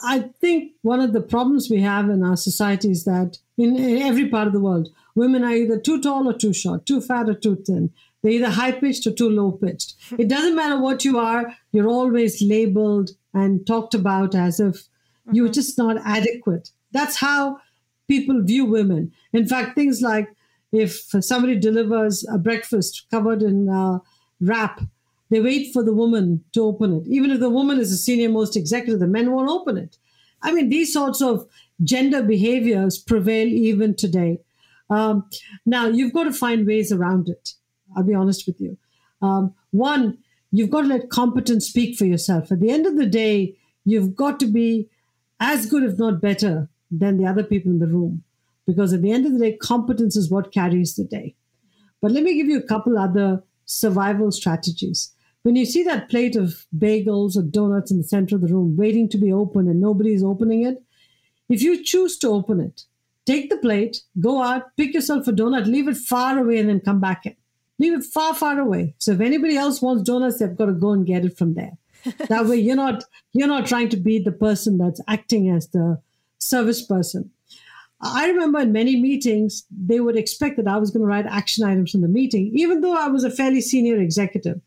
I think one of the problems we have in our society is that in, in, every part of the world, women are either too tall or too short, too fat or too thin. They're either high pitched or too low pitched. It doesn't matter what you are, you're always labeled and talked about as if mm-hmm. you're just not adequate. That's how people view women. In fact, things like if somebody delivers a breakfast covered in uh, wrap, they wait for the woman to open it. Even if the woman is the senior most executive, the men won't open it. I mean, these sorts of gender behaviors prevail even today. Um, now, you've got to find ways around it. I'll be honest with you. Um, one, you've got to let competence speak for yourself. At the end of the day, you've got to be as good, if not better, than the other people in the room. Because at the end of the day, competence is what carries the day. But let me give you a couple other survival strategies. When you see that plate of bagels or donuts in the center of the room waiting to be opened and nobody's opening it, if you choose to open it, take the plate, go out, pick yourself a donut, leave it far away, and then come back in. Leave it far, far away. So if anybody else wants donuts, they've got to go and get it from there. that way you're not you're not trying to be the person that's acting as the service person. I remember in many meetings, they would expect that I was going to write action items from the meeting, even though I was a fairly senior executive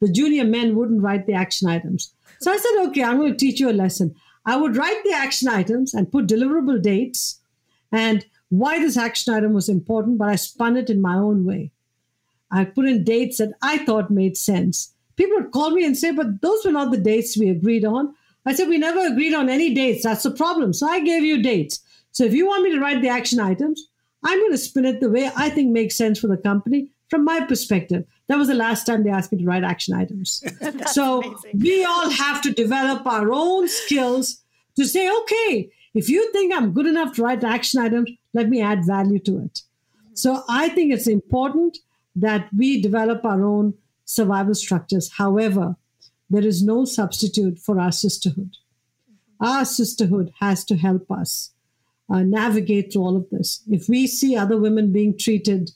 the junior men wouldn't write the action items. So I said, okay, I'm going to teach you a lesson. I would write the action items and put deliverable dates and why this action item was important, but I spun it in my own way. I put in dates that I thought made sense. People would call me and say, but those were not the dates we agreed on. I said, we never agreed on any dates. That's the problem. So I gave you dates. So if you want me to write the action items, I'm going to spin it the way I think makes sense for the company from my perspective. That was the last time they asked me to write action items. so amazing. we all have to develop our own skills to say, okay, if you think I'm good enough to write action items, let me add value to it. So I think it's important that we develop our own survival structures. However, there is no substitute for our sisterhood. Our sisterhood has to help us uh, navigate through all of this. If we see other women being treated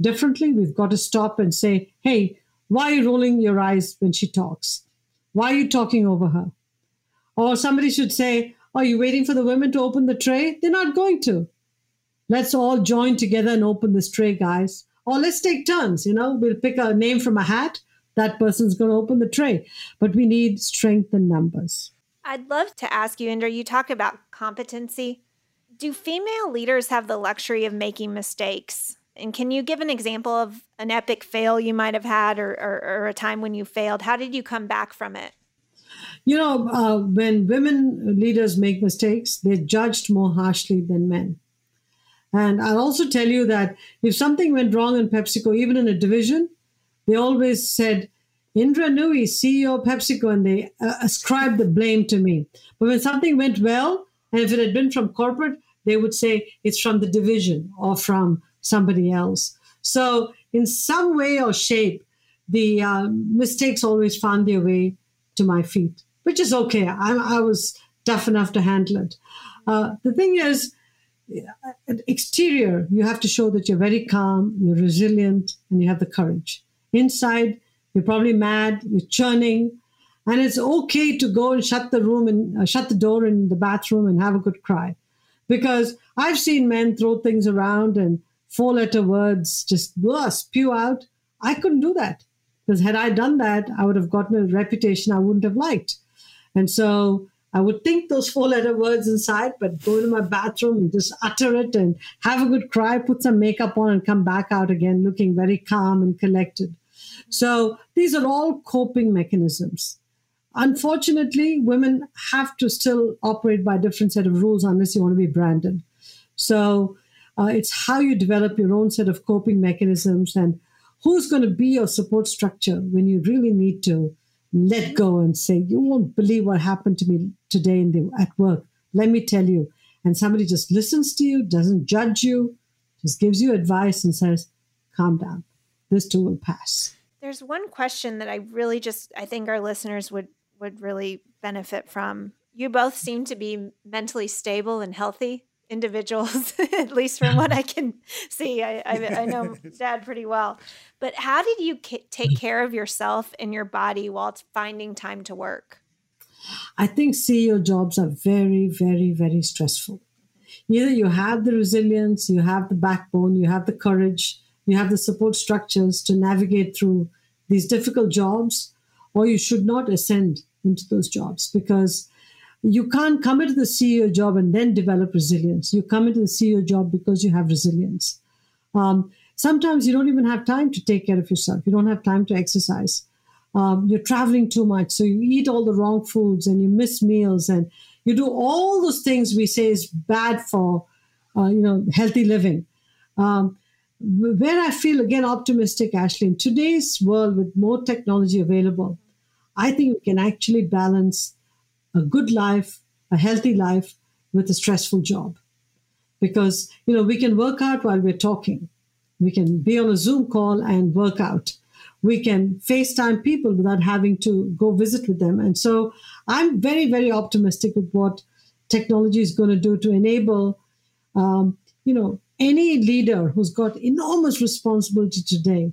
differently, we've got to stop and say, hey, why are you rolling your eyes when she talks? Why are you talking over her? Or somebody should say, are you waiting for the women to open the tray? They're not going to. Let's all join together and open this tray, guys. Or let's take turns, you know, we'll pick a name from a hat. That person's going to open the tray. But we need strength in numbers. I'd love to ask you, Indra, you talk about competency. Do female leaders have the luxury of making mistakes? And can you give an example of an epic fail you might have had or, or, or a time when you failed? How did you come back from it? You know, uh, when women leaders make mistakes, they're judged more harshly than men. And I'll also tell you that if something went wrong in PepsiCo, even in a division, they always said, Indra Nooyi, CEO of PepsiCo, and they uh, ascribed the blame to me. But when something went well, and if it had been from corporate, they would say it's from the division or from somebody else. So, in some way or shape, the uh, mistakes always found their way to my feet, which is okay. I, I was tough enough to handle it. Uh, the thing is, exterior, you have to show that you're very calm, you're resilient, and you have the courage. Inside, you're probably mad, you're churning, and it's okay to go and shut the room and uh, shut the door in the bathroom and have a good cry, because I've seen men throw things around and four letter words just blah, spew out. I couldn't do that because had I done that, I would have gotten a reputation I wouldn't have liked. And so I would think those four letter words inside, but go to my bathroom and just utter it and have a good cry, put some makeup on, and come back out again looking very calm and collected. So these are all coping mechanisms. Unfortunately, women have to still operate by a different set of rules unless you want to be branded. So uh, it's how you develop your own set of coping mechanisms and who's going to be your support structure when you really need to let go and say, You won't believe what happened to me today in the, at work. Let me tell you. And somebody just listens to you, doesn't judge you, just gives you advice and says, calm down. This too will pass. There's one question that I really just I think our listeners would would really benefit from. You both seem to be mentally stable and healthy individuals, at least from what I can see. I, I, I know Dad pretty well. But how did you take care of yourself and your body while finding time to work? I think CEO jobs are very, very, very stressful. Either you have the resilience, you have the backbone, you have the courage, you have the support structures to navigate through these difficult jobs, or you should not ascend into those jobs because you can't come into the CEO job and then develop resilience. You come into the CEO job because you have resilience. Um, sometimes you don't even have time to take care of yourself. You don't have time to exercise. Um, you're traveling too much, so you eat all the wrong foods and you miss meals and you do all those things we say is bad for, uh, you know, healthy living. Um, where I feel again optimistic, Ashley, in today's world with more technology available, I think we can actually balance a good life, a healthy life with a stressful job. Because, you know, we can work out while we're talking. We can be on a Zoom call and work out. We can FaceTime people without having to go visit with them. And so I'm very, very optimistic with what technology is going to do to enable, um, you know, any leader who's got enormous responsibility today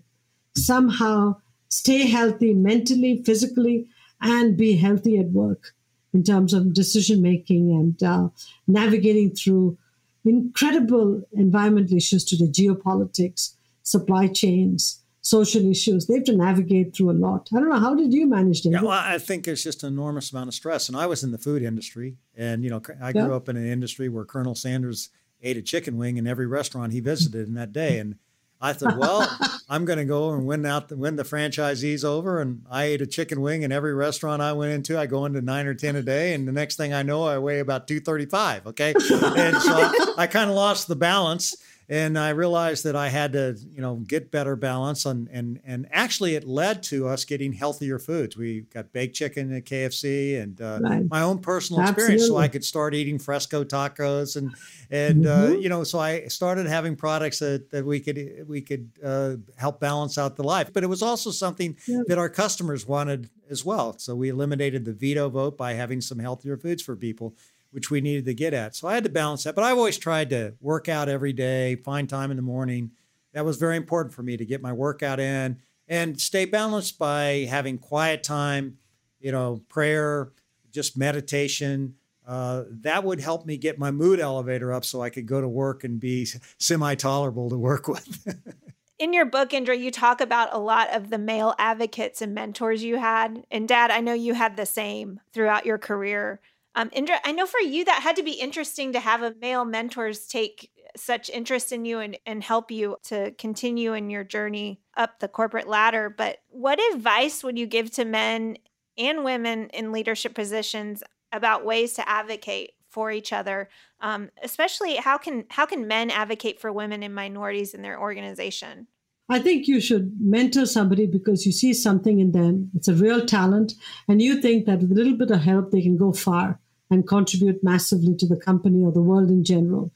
somehow stay healthy mentally, physically, and be healthy at work in terms of decision making and uh, navigating through incredible environmental issues to the geopolitics, supply chains, social issues. They have to navigate through a lot. I don't know. How did you manage it? Yeah, well, I think it's just an enormous amount of stress. And I was in the food industry. And, you know, I grew yeah. up in an industry where Colonel Sanders ate a chicken wing in every restaurant he visited in that day. And I thought, well, I'm going to go and win out, the, win the franchisees over. And I ate a chicken wing in every restaurant I went into. I go into nine or 10 a day. And the next thing I know, I weigh about 235. Okay. and so I, I kind of lost the balance and I realized that I had to, you know, get better balance and and and actually it led to us getting healthier foods. We got baked chicken at KFC and uh, right. my own personal Absolutely. experience, so I could start eating fresco tacos and and uh, mm-hmm. uh, you know, so I started having products that, that we could we could uh, help balance out the life. But it was also something that our customers wanted as well. So we eliminated the veto vote by having some healthier foods for people which we needed to get at. So I had to balance that. But I've always tried to work out every day, find time in the morning. That was very important for me to get my workout in and stay balanced by having quiet time, you know, prayer, just meditation. Uh, that would help me get my mood elevator up so I could go to work and be semi tolerable to work with. in your book, Indra, you talk about a lot of the male advocates and mentors you had. And dad, I know you had the same throughout your career. Um, Indra, I know for you that had to be interesting to have a male mentors take such interest in you and, and help you to continue in your journey up the corporate ladder. But what advice would you give to men and women in leadership positions about ways to advocate for each other? Um, especially how can how can men advocate for women and minorities in their organization? I think you should mentor somebody because you see something in them. It's a real talent, and you think that with a little bit of help, they can go far and contribute massively to the company or the world in general.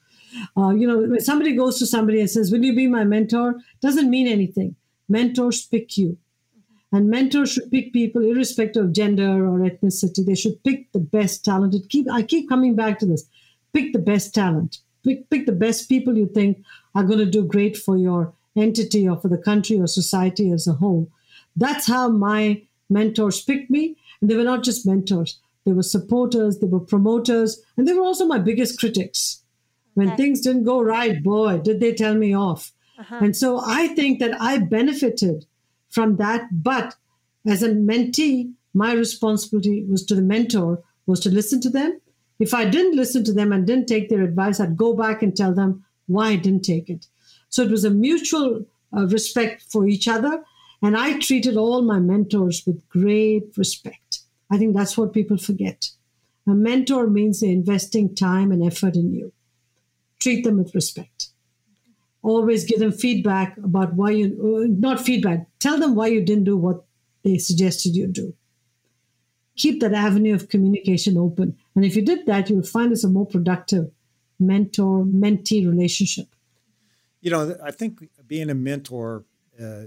Uh, you know, when somebody goes to somebody and says, Will you be my mentor? doesn't mean anything. Mentors pick you. And mentors should pick people irrespective of gender or ethnicity. They should pick the best talented. Keep I keep coming back to this. Pick the best talent. Pick, pick the best people you think are going to do great for your entity or for the country or society as a whole. That's how my mentors picked me. And they were not just mentors. They were supporters, they were promoters, and they were also my biggest critics. When okay. things didn't go right, boy, did they tell me off. Uh-huh. And so I think that I benefited from that. But as a mentee, my responsibility was to the mentor was to listen to them. If I didn't listen to them and didn't take their advice, I'd go back and tell them why I didn't take it. So it was a mutual uh, respect for each other. And I treated all my mentors with great respect. I think that's what people forget. A mentor means they're investing time and effort in you. Treat them with respect. Always give them feedback about why you, not feedback, tell them why you didn't do what they suggested you do. Keep that avenue of communication open. And if you did that, you'll find it's a more productive mentor mentee relationship. You know, I think being a mentor, uh,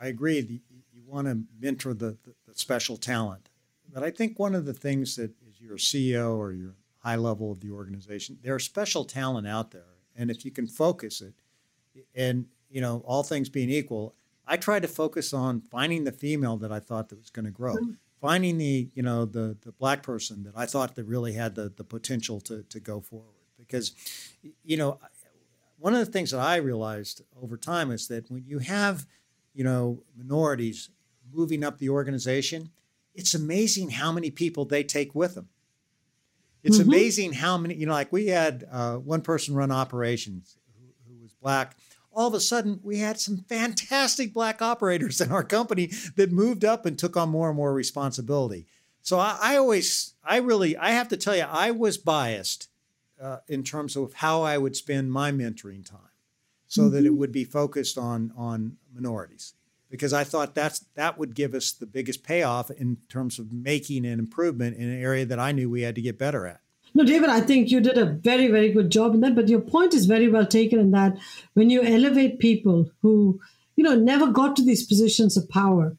I agree. You, you want to mentor the, the, the, special talent. But I think one of the things that is your CEO or your high level of the organization, there are special talent out there. And if you can focus it, and, you know, all things being equal, I tried to focus on finding the female that I thought that was going to grow. Mm-hmm finding the you know the the black person that I thought that really had the the potential to to go forward because you know one of the things that I realized over time is that when you have you know minorities moving up the organization it's amazing how many people they take with them it's mm-hmm. amazing how many you know like we had uh, one person run operations who, who was black all of a sudden we had some fantastic black operators in our company that moved up and took on more and more responsibility. So I, I always, I really, I have to tell you, I was biased uh, in terms of how I would spend my mentoring time, so mm-hmm. that it mm-hmm. would be focused on on minorities, because I thought that's that would give us the biggest payoff in terms of making an improvement in an area that I knew we had to get better at. No, David, I think you did a very, very good job in that. But your point is very well taken in that when you elevate people who, you know, never got to these positions of power,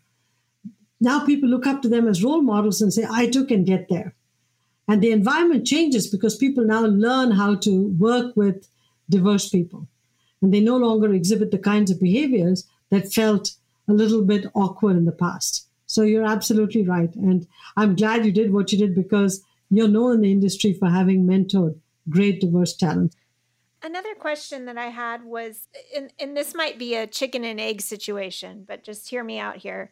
now people look up to them as role models and say, I too can get there. And the environment changes because people now learn how to work with diverse people. And they no longer exhibit the kinds of behaviors that felt a little bit awkward in the past. So you're absolutely right. And I'm glad you did what you did because you're known in the industry for having mentored great diverse talent. Another question that I had was, and, and this might be a chicken and egg situation, but just hear me out here.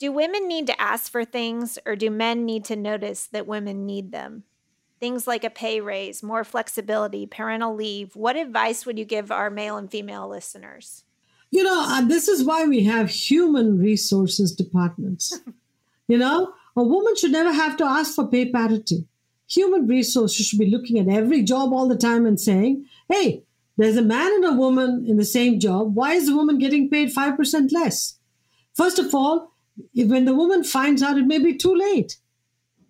Do women need to ask for things, or do men need to notice that women need them? Things like a pay raise, more flexibility, parental leave. What advice would you give our male and female listeners? You know, uh, this is why we have human resources departments. you know, a woman should never have to ask for pay parity. Human resources should be looking at every job all the time and saying, hey, there's a man and a woman in the same job. Why is the woman getting paid 5% less? First of all, when the woman finds out, it may be too late.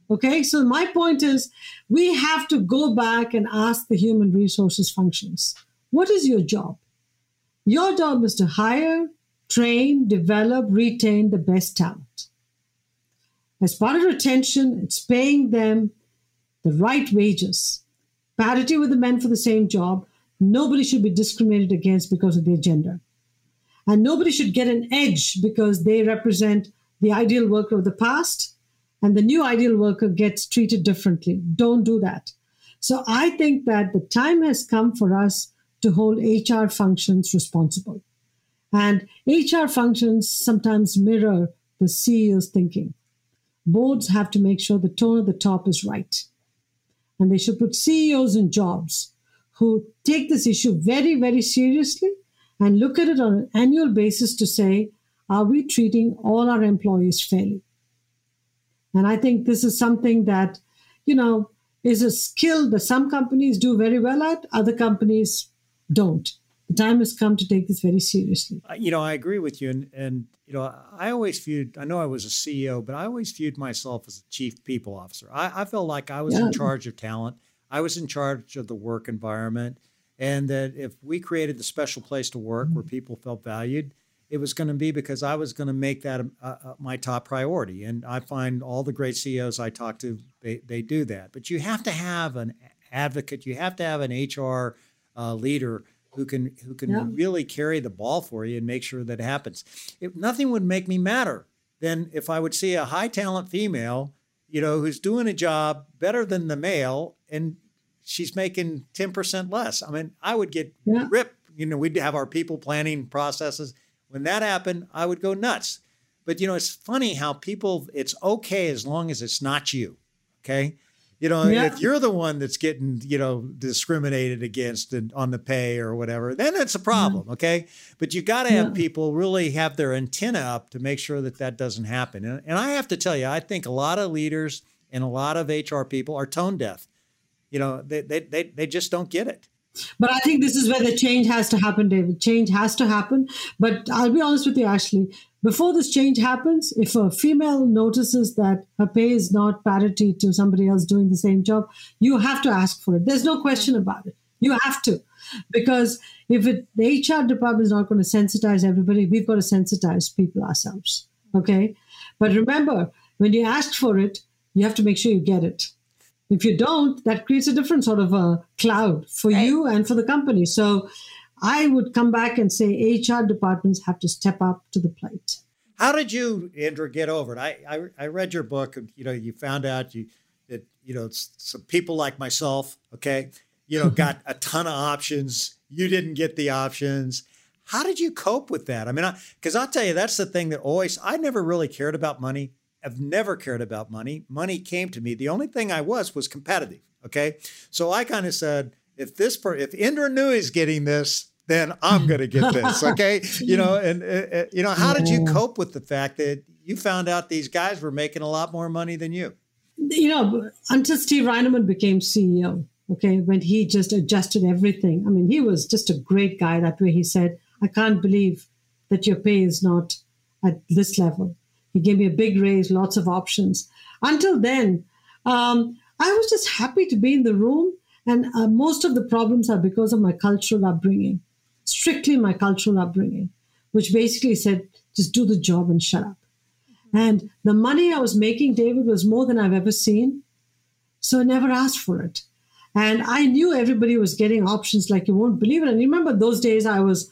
Okay, so my point is we have to go back and ask the human resources functions what is your job? Your job is to hire, train, develop, retain the best talent. As part of retention, it's paying them the right wages, parity with the men for the same job. Nobody should be discriminated against because of their gender. And nobody should get an edge because they represent the ideal worker of the past and the new ideal worker gets treated differently. Don't do that. So I think that the time has come for us to hold HR functions responsible. And HR functions sometimes mirror the CEO's thinking boards have to make sure the tone at the top is right. And they should put CEOs in jobs who take this issue very, very seriously and look at it on an annual basis to say, are we treating all our employees fairly? And I think this is something that, you know, is a skill that some companies do very well at, other companies don't the time has come to take this very seriously. You know, I agree with you. And, and, you know, I always viewed, I know I was a CEO, but I always viewed myself as a chief people officer. I, I felt like I was yeah. in charge of talent, I was in charge of the work environment. And that if we created the special place to work mm-hmm. where people felt valued, it was going to be because I was going to make that uh, my top priority. And I find all the great CEOs I talk to, they, they do that. But you have to have an advocate, you have to have an HR uh, leader who can who can yeah. really carry the ball for you and make sure that happens. If nothing would make me matter than if I would see a high talent female, you know, who's doing a job better than the male and she's making 10% less. I mean, I would get yeah. ripped. You know, we'd have our people planning processes. When that happened, I would go nuts. But you know, it's funny how people it's okay as long as it's not you. Okay. You know, yeah. if you're the one that's getting, you know, discriminated against and on the pay or whatever, then it's a mm-hmm. problem. Yeah. Okay. But you got to have yeah. people really have their antenna up to make sure that that doesn't happen. And, and I have to tell you, I think a lot of leaders and a lot of HR people are tone deaf. You know, they, they, they, they just don't get it. But I think this is where the change has to happen, David. Change has to happen. But I'll be honest with you, Ashley. Before this change happens, if a female notices that her pay is not parity to somebody else doing the same job, you have to ask for it. There's no question about it. You have to, because if it, the HR department is not going to sensitize everybody, we've got to sensitize people ourselves. Okay, but remember, when you ask for it, you have to make sure you get it. If you don't, that creates a different sort of a cloud for right. you and for the company. So I would come back and say HR departments have to step up to the plate. How did you, Indra, get over it? I, I, I read your book. and, You know, you found out you that you know some people like myself, okay, you know, mm-hmm. got a ton of options. You didn't get the options. How did you cope with that? I mean, because I'll tell you, that's the thing that always I never really cared about money. I've never cared about money. Money came to me. The only thing I was was competitive. Okay, so I kind of said, if this per, if Indra Nooyi is getting this, then I'm going to get this. Okay, you know, and uh, uh, you know, how did you cope with the fact that you found out these guys were making a lot more money than you? You know, until Steve Reinemund became CEO. Okay, when he just adjusted everything. I mean, he was just a great guy. That way, he said, "I can't believe that your pay is not at this level." He gave me a big raise, lots of options. Until then, um, I was just happy to be in the room. And uh, most of the problems are because of my cultural upbringing, strictly my cultural upbringing, which basically said, just do the job and shut up. And the money I was making, David, was more than I've ever seen. So I never asked for it. And I knew everybody was getting options like you won't believe it. And remember those days I was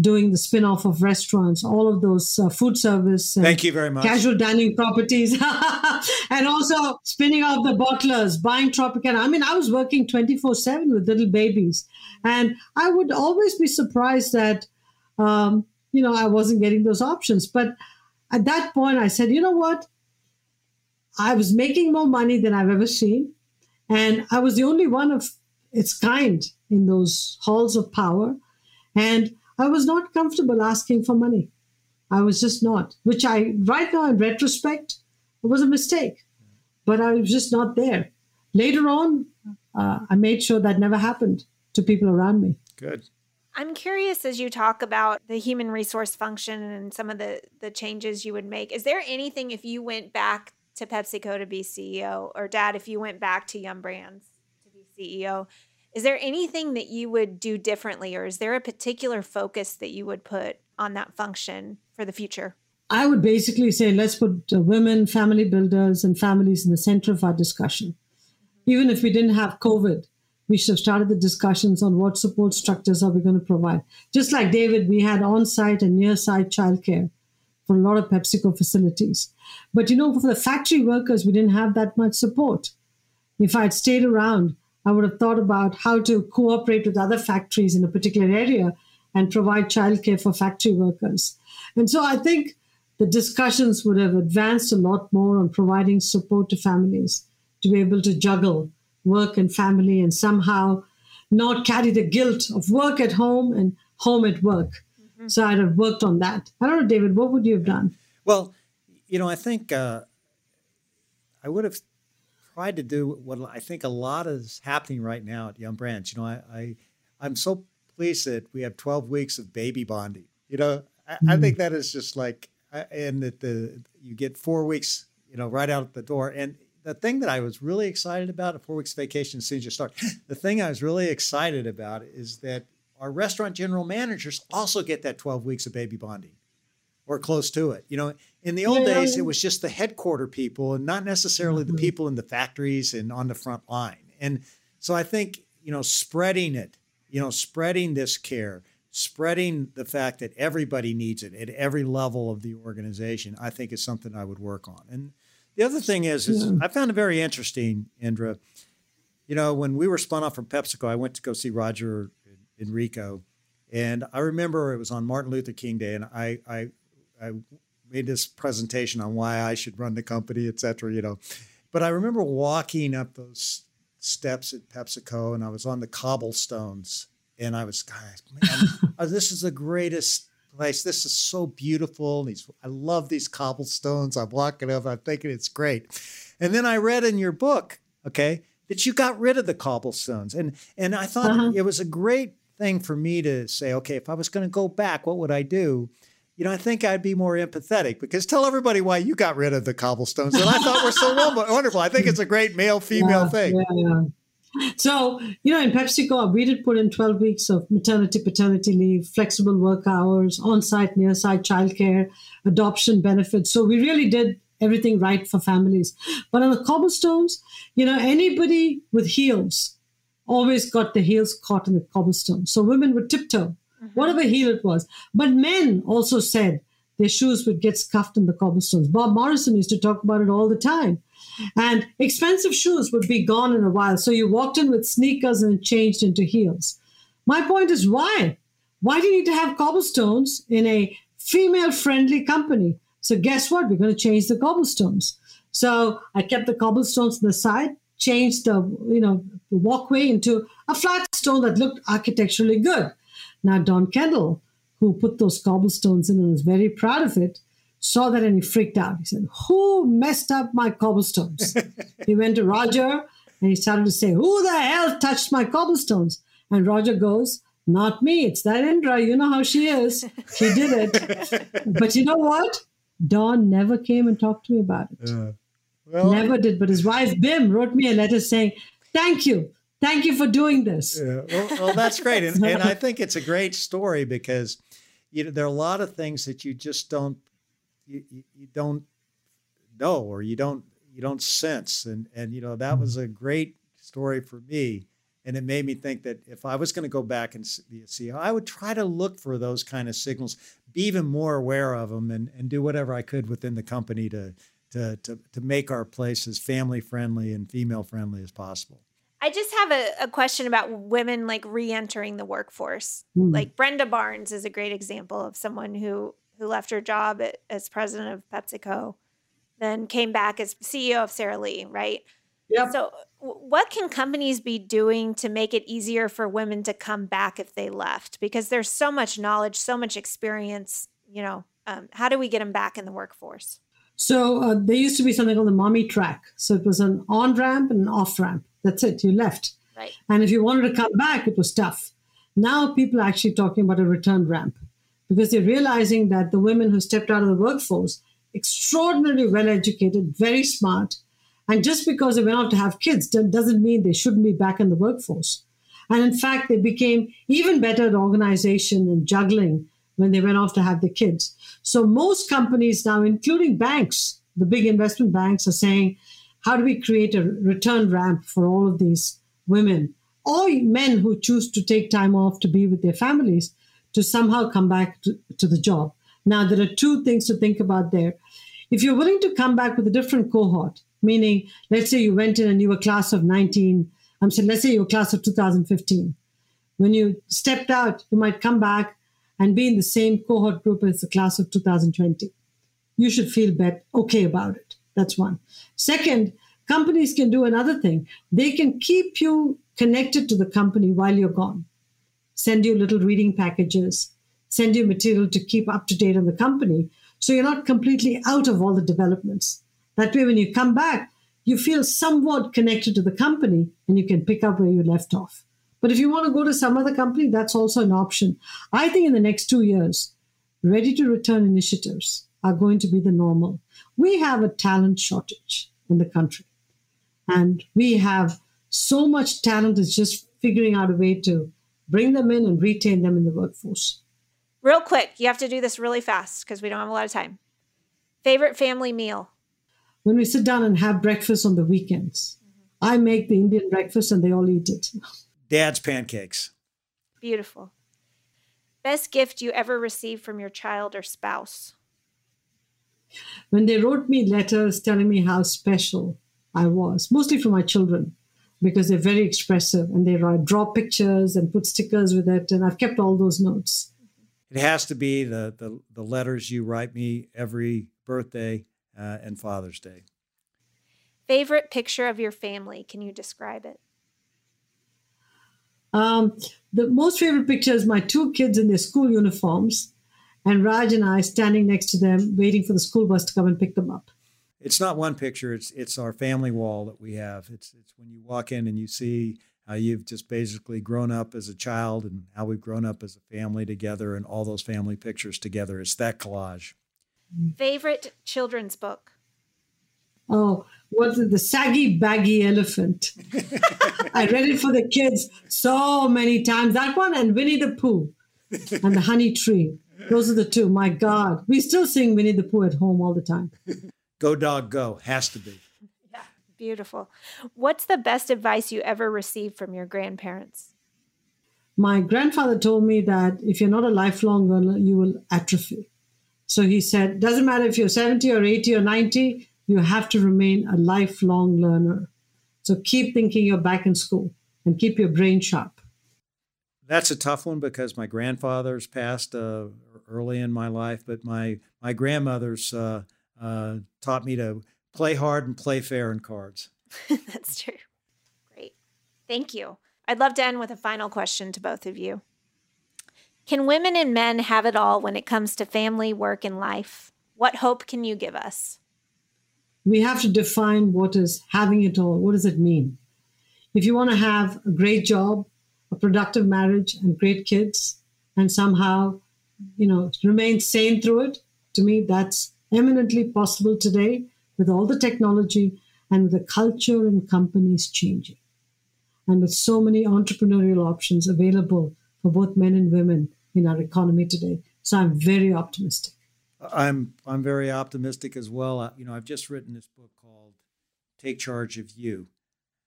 doing the spin-off of restaurants, all of those uh, food service. Thank you very much. Casual dining properties, and also spinning off the bottlers, buying Tropicana. I mean, I was working 24-7 with little babies. And I would always be surprised that, um, you know, I wasn't getting those options. But at that point, I said, you know what? I was making more money than I've ever seen. And I was the only one of its kind in those halls of power. And I was not comfortable asking for money. I was just not, which I, right now in retrospect, was a mistake. But I was just not there. Later on, uh, I made sure that never happened to people around me. Good. I'm curious as you talk about the human resource function and some of the the changes you would make. Is there anything if you went back to PepsiCo to be CEO or dad if you went back to Yum Brands to be CEO is there anything that you would do differently, or is there a particular focus that you would put on that function for the future? I would basically say let's put women, family builders, and families in the center of our discussion. Even if we didn't have COVID, we should have started the discussions on what support structures are we going to provide. Just like David, we had on site and near site childcare for a lot of PepsiCo facilities. But you know, for the factory workers, we didn't have that much support. If I'd stayed around, I would have thought about how to cooperate with other factories in a particular area and provide childcare for factory workers. And so I think the discussions would have advanced a lot more on providing support to families to be able to juggle work and family and somehow not carry the guilt of work at home and home at work. Mm-hmm. So I'd have worked on that. I don't know, David, what would you have done? Well, you know, I think uh, I would have tried to do what I think a lot is happening right now at Yum Brands. You know, I, I I'm so pleased that we have 12 weeks of baby bonding. You know, I, mm-hmm. I think that is just like, and that the you get four weeks, you know, right out the door. And the thing that I was really excited about, a four weeks vacation as soon as you start, the thing I was really excited about is that our restaurant general managers also get that 12 weeks of baby bonding or close to it. You know, in the old yeah. days, it was just the headquarter people and not necessarily mm-hmm. the people in the factories and on the front line. And so I think, you know, spreading it, you know, spreading this care, spreading the fact that everybody needs it at every level of the organization, I think is something I would work on. And the other thing is, is yeah. I found it very interesting, Indra. You know, when we were spun off from PepsiCo, I went to go see Roger Enrico. And I remember it was on Martin Luther King Day, and I, I I made this presentation on why I should run the company, et cetera, you know. But I remember walking up those steps at PepsiCo and I was on the cobblestones and I was, guys, man, oh, this is the greatest place. This is so beautiful. These, I love these cobblestones. I'm walking up, I'm thinking it's great. And then I read in your book, okay, that you got rid of the cobblestones. And and I thought uh-huh. it was a great thing for me to say, okay, if I was going to go back, what would I do? You know, I think I'd be more empathetic because tell everybody why you got rid of the cobblestones that I thought were so wonderful. I think it's a great male female yeah, thing. Yeah, yeah. So, you know, in PepsiCo, we did put in 12 weeks of maternity, paternity leave, flexible work hours, on site, near site childcare, adoption benefits. So, we really did everything right for families. But on the cobblestones, you know, anybody with heels always got the heels caught in the cobblestone. So, women would tiptoe. Whatever mm-hmm. heel it was. But men also said their shoes would get scuffed in the cobblestones. Bob Morrison used to talk about it all the time. And expensive shoes would be gone in a while. So you walked in with sneakers and changed into heels. My point is why? Why do you need to have cobblestones in a female friendly company? So guess what? We're going to change the cobblestones. So I kept the cobblestones on the side, changed the you know the walkway into a flat stone that looked architecturally good. Now Don Kendall, who put those cobblestones in and was very proud of it, saw that and he freaked out. He said, Who messed up my cobblestones? he went to Roger and he started to say, Who the hell touched my cobblestones? And Roger goes, Not me. It's that Indra. You know how she is. She did it. but you know what? Don never came and talked to me about it. Uh, well, never did. But his wife, Bim, wrote me a letter saying, Thank you. Thank you for doing this. Yeah. Well, well that's great. And, and I think it's a great story because you know, there are a lot of things that you just don't you, you, don't know or you don't you don't sense and and you know that was a great story for me and it made me think that if I was going to go back and be a CEO, I would try to look for those kind of signals, be even more aware of them, and, and do whatever I could within the company to, to, to, to make our place as family friendly and female friendly as possible. I just have a, a question about women like re entering the workforce. Mm. Like Brenda Barnes is a great example of someone who who left her job at, as president of PepsiCo, then came back as CEO of Sara Lee, right? Yep. So, what can companies be doing to make it easier for women to come back if they left? Because there's so much knowledge, so much experience. You know, um, how do we get them back in the workforce? So uh, there used to be something called the mommy track. So it was an on ramp and an off ramp. That's it. You left. Right. And if you wanted to come back, it was tough. Now people are actually talking about a return ramp because they're realizing that the women who stepped out of the workforce, extraordinarily well educated, very smart, and just because they went off to have kids doesn't mean they shouldn't be back in the workforce. And in fact, they became even better at organization and juggling when they went off to have the kids. So most companies now, including banks, the big investment banks, are saying, how do we create a return ramp for all of these women or men who choose to take time off to be with their families to somehow come back to, to the job. Now, there are two things to think about there. If you're willing to come back with a different cohort, meaning, let's say you went in and you were class of 19, I'm saying, let's say you were class of 2015. When you stepped out, you might come back and be in the same cohort group as the class of 2020. You should feel bet- okay about it. That's one. Second, companies can do another thing. They can keep you connected to the company while you're gone send you little reading packages, send you material to keep up to date on the company. So you're not completely out of all the developments. That way, when you come back, you feel somewhat connected to the company and you can pick up where you left off. But if you want to go to some other company, that's also an option. I think in the next two years, ready to return initiatives are going to be the normal. We have a talent shortage in the country. And we have so much talent is just figuring out a way to bring them in and retain them in the workforce. Real quick, you have to do this really fast because we don't have a lot of time. Favorite family meal? When we sit down and have breakfast on the weekends, mm-hmm. I make the Indian breakfast and they all eat it. Dad's pancakes. Beautiful. Best gift you ever received from your child or spouse? When they wrote me letters telling me how special I was, mostly for my children because they're very expressive and they draw pictures and put stickers with it. And I've kept all those notes. It has to be the, the, the letters you write me every birthday uh, and Father's Day. Favorite picture of your family? Can you describe it? Um, the most favorite picture is my two kids in their school uniforms, and Raj and I standing next to them, waiting for the school bus to come and pick them up it's not one picture. It's it's our family wall that we have. It's it's when you walk in and you see how you've just basically grown up as a child and how we've grown up as a family together and all those family pictures together. It's that collage. Favorite children's book? Oh, what's it? The saggy, baggy elephant. I read it for the kids so many times. That one and Winnie the Pooh and the honey tree. Those are the two. My God. We still sing Winnie the Pooh at home all the time. Go, dog, go. Has to be. Yeah, beautiful. What's the best advice you ever received from your grandparents? My grandfather told me that if you're not a lifelong learner, you will atrophy. So he said, doesn't matter if you're 70 or 80 or 90, you have to remain a lifelong learner. So keep thinking you're back in school and keep your brain sharp. That's a tough one because my grandfather's passed uh, early in my life, but my my grandmother's uh, uh, taught me to play hard and play fair in cards. That's true. Great. Thank you. I'd love to end with a final question to both of you. Can women and men have it all when it comes to family, work, and life? What hope can you give us? We have to define what is having it all. What does it mean? If you want to have a great job, a productive marriage, and great kids, and somehow, you know, remain sane through it, to me, that's eminently possible today with all the technology and the culture and companies changing and with so many entrepreneurial options available for both men and women in our economy today. So I'm very optimistic. I'm I'm very optimistic as well. You know, I've just written this book called "Take Charge of You: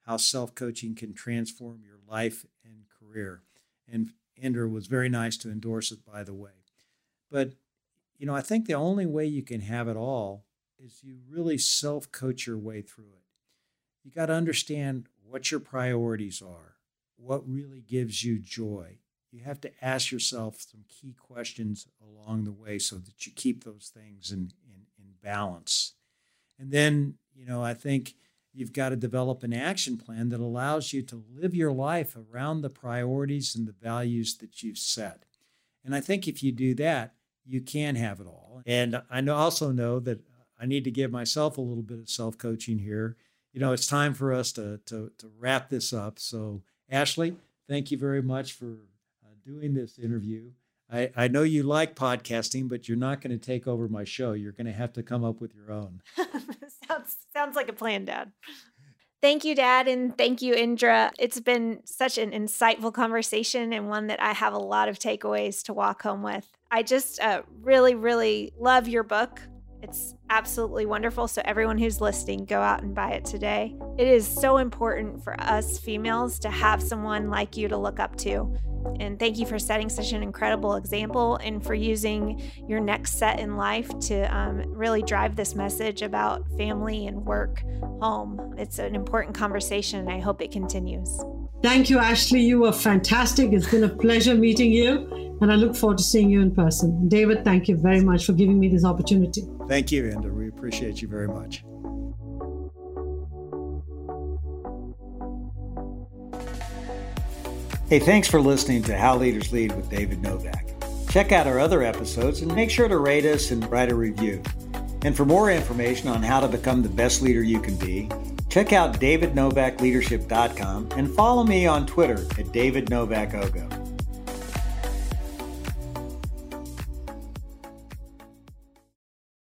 How Self-Coaching Can Transform Your Life and Career." And Indra was very nice to endorse it, by the way. But you know, I think the only way you can have it all is you really self-coach your way through it. You got to understand what your priorities are, what really gives you joy. You have to ask yourself some key questions along the way so that you keep those things in, in, in balance. And then, you know, I think you've got to develop an action plan that allows you to live your life around the priorities and the values that you've set. And I think if you do that, you can have it all. And I also know that I need to give myself a little bit of self coaching here you know, it's time for us to, to, to wrap this up. So, Ashley, thank you very much for doing this interview. I, I know you like podcasting, but you're not going to take over my show. You're going to have to come up with your own. sounds sounds like a plan, Dad. Thank you, Dad, and thank you, Indra. It's been such an insightful conversation and one that I have a lot of takeaways to walk home with. I just uh, really, really love your book. It's absolutely wonderful. So, everyone who's listening, go out and buy it today. It is so important for us females to have someone like you to look up to. And thank you for setting such an incredible example and for using your next set in life to um, really drive this message about family and work home. It's an important conversation, and I hope it continues. Thank you, Ashley. You were fantastic. It's been a pleasure meeting you, and I look forward to seeing you in person. David, thank you very much for giving me this opportunity. Thank you, Indra. We appreciate you very much. Hey, thanks for listening to How Leaders Lead with David Novak. Check out our other episodes and make sure to rate us and write a review. And for more information on how to become the best leader you can be, check out davidnovakleadership.com and follow me on Twitter at davidnovakogo.